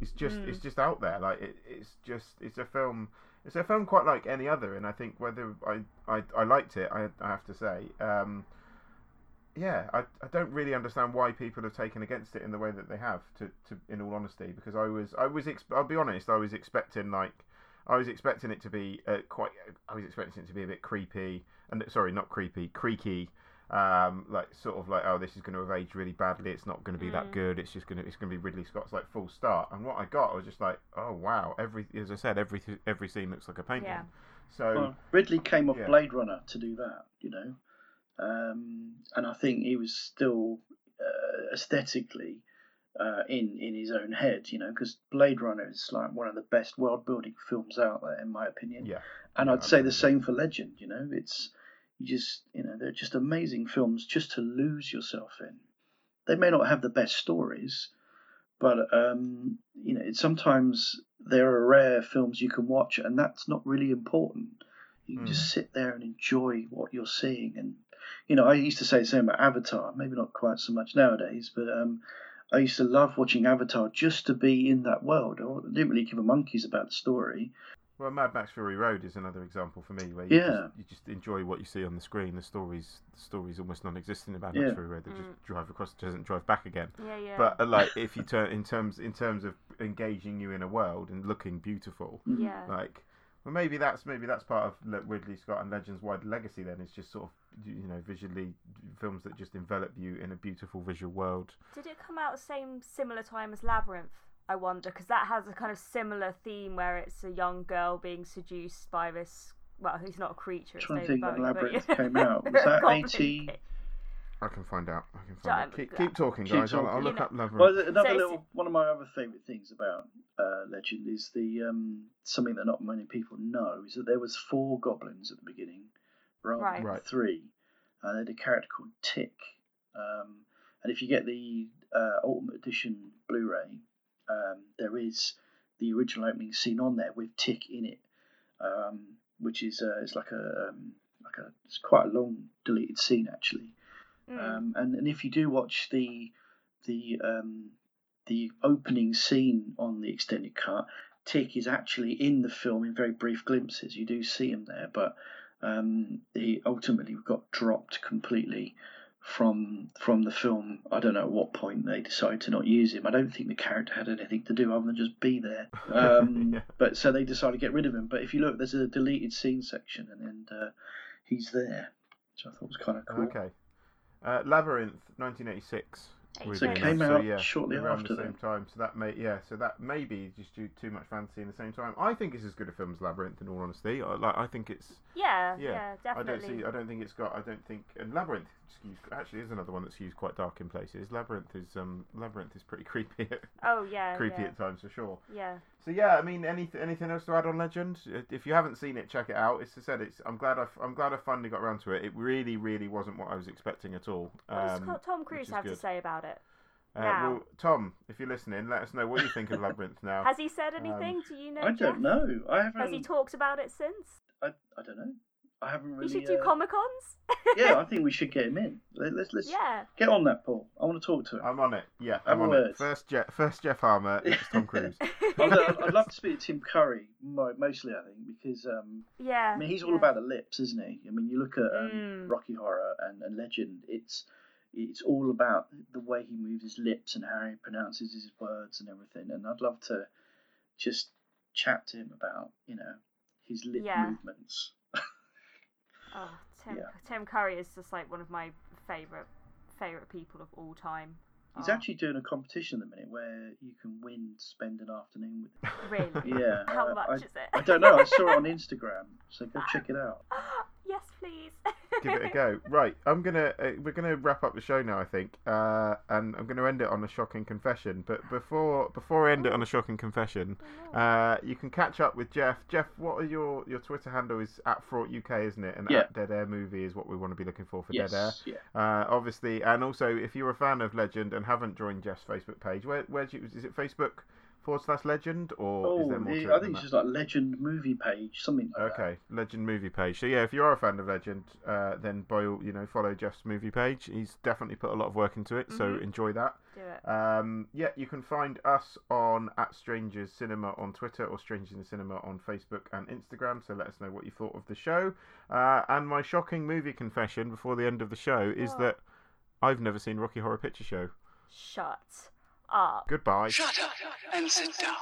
is just, Mm. it's just out there. Like it, it's just, it's a film, it's a film quite like any other, and I think whether I, I, I liked it, I, I have to say, um, yeah, I, I don't really understand why people have taken against it in the way that they have. To, to in all honesty, because I was, I was, exp- I'll be honest, I was expecting like, I was expecting it to be uh, quite, I was expecting it to be a bit creepy, and sorry, not creepy, creaky. Um, like sort of like, oh, this is going to have aged really badly. It's not going to be that Mm. good. It's just going to, it's going to be Ridley Scott's like full start. And what I got, I was just like, oh wow, every, as I said, every every scene looks like a painting. Yeah. So Well, Ridley came off yeah. Blade Runner to do that, you know, um, and I think he was still uh, aesthetically uh, in in his own head, you know, because Blade Runner is like one of the best world building films out there, in my opinion. yeah, and yeah, I'd say the same for Legend. You know, it's you just you know they're just amazing films just to lose yourself in. They may not have the best stories, but um, you know it's sometimes there are rare films you can watch, and that's not really important. You can Mm. just sit there and enjoy what you're seeing, and you know I used to say the same about Avatar. Maybe not quite so much nowadays, but um, I used to love watching Avatar just to be in that world. I didn't really give a monkeys about the story. Well, Mad Max Fury Road is another example for me where you, Yeah. just, you just enjoy what you see on the screen. The stories, the story's almost non-existent about Mad Max Fury Road. They Mm. just drive across, doesn't drive back again. Yeah, yeah. But uh, like, if you turn in terms in terms of engaging you in a world and looking beautiful, Mm. yeah. like, well, maybe that's maybe that's part of Le- Ridley Scott and Legends' wide legacy. Then it's just sort of you know visually films that just envelop you in a beautiful visual world. Did it come out the same similar time as Labyrinth? I wonder because that has a kind of similar theme where it's a young girl being seduced by this. Well, he's not a creature. It's Trying to David think when Bowie, but Labyrinth yeah. came out. Was that 80? I can find out. I can So, find out. Keep, keep talking, keep guys. I'll, I'll look You up Labyrinth. Well, another So little one of my other favourite things about uh, Legend is the um, something that not many people know is that there was four goblins at the beginning, rather Right. than three. Uh, they had a character called Tick, um, and if you get the uh, Ultimate Edition Blu-ray, um, there is the original opening scene on there with Tick in it, um, which is uh, it's like a um, like a it's quite a long deleted scene actually. Mm. Um, and, and if you do watch the the um, the opening scene on the extended cut, Tick is actually in the film in very brief glimpses. You do see him there, but um, he ultimately got dropped completely from from the film. I don't know at what point they decided to not use him. I don't think the character had anything to do other than just be there. Um, Yeah. But so they decided to get rid of him. But if you look, there's a deleted scene section, and, and uh, he's there, which I thought was kind of cool. Okay. Uh, Labyrinth, 1986. So it enough. came So, out yeah, shortly around after the same then. time. So that may yeah, so that may be just too, too much fantasy in the same time. I think it's as good a film as Labyrinth. In all honesty, I, like I think it's Yeah, Yeah, yeah, I don't see. I don't think it's got. I don't think. And Labyrinth skews, actually is another one that's used quite dark in places. Labyrinth is um Labyrinth is pretty creepy. At, oh yeah, creepy yeah, at times for sure. yeah. So yeah, I mean, anything anything else to add on Legend? Uh, If you haven't seen it, check it out. It's I said it's. I'm glad I. I'm glad I finally got around to it. It really, really wasn't what I was expecting at all. What does Um, Tom Cruise is have to say about it? uh, now? well, Tom, if you're listening, let us know what you think of Labyrinth now. Has he said anything? Do you know? I Geoff? don't know. I haven't. Has he talked about it since? I, I don't know. I haven't really. he should do uh, Comic Cons. yeah, I think we should get him in. Let, let's let's yeah. get on that, Paul. I want to talk to him. I'm on it. Yeah, Have I'm a on word. it. First, Geoff. First, Geoff Harmer. Next, Tom Cruise. I'd, I'd- I'd love to speak to Tim Curry mostly. I think because um, yeah. I mean he's all yeah. about the lips, isn't he? I mean you look at um, Mm. Rocky Horror and, and Legend. It's it's all about the way he moves his lips and how he pronounces his words and everything. And I'd love to just chat to him about you know his lip Yeah. movements. Oh, Tim, Yeah. Tim Curry is just like one of my favorite favorite people of all time. He's Oh, actually doing a competition at the minute where you can win spend an afternoon with him. really. Yeah. How uh, much I, is it? I don't know. I saw it on Instagram, so go check it out. yes, please. give it a go. Right, I'm gonna uh, we're gonna wrap up the show now, I think, uh, and I'm gonna end it on a shocking confession. But before before I end it on a shocking confession, uh, you can catch up with Geoff. Geoff, what are your your Twitter handle is at Fraught UK, isn't it? And Yeah. at Dead Air Movie is what we want to be looking for for yes. Dead Air. Yeah. Uh, obviously, and also if you're a fan of Legend and haven't joined Geoff's Facebook page, where where you, is it Facebook forward slash Legend or is Oh, there more to eh, it I think it's that? just like Legend movie page, something like that. Okay, Legend movie page. So yeah, if you are a fan of Legend, uh, then by all you know, follow Geoff's movie page. He's definitely put a lot of work into it, so Mhm. enjoy that. Do it. Um, yeah, you can find us on at Strangers Cinema on Twitter or Strangers in the Cinema on Facebook and Instagram. So let us know what you thought of the show. Uh, and my shocking movie confession before the end of the show is What? that I've never seen Rocky Horror Picture Show. Shut up. Goodbye. Shut up and sit down.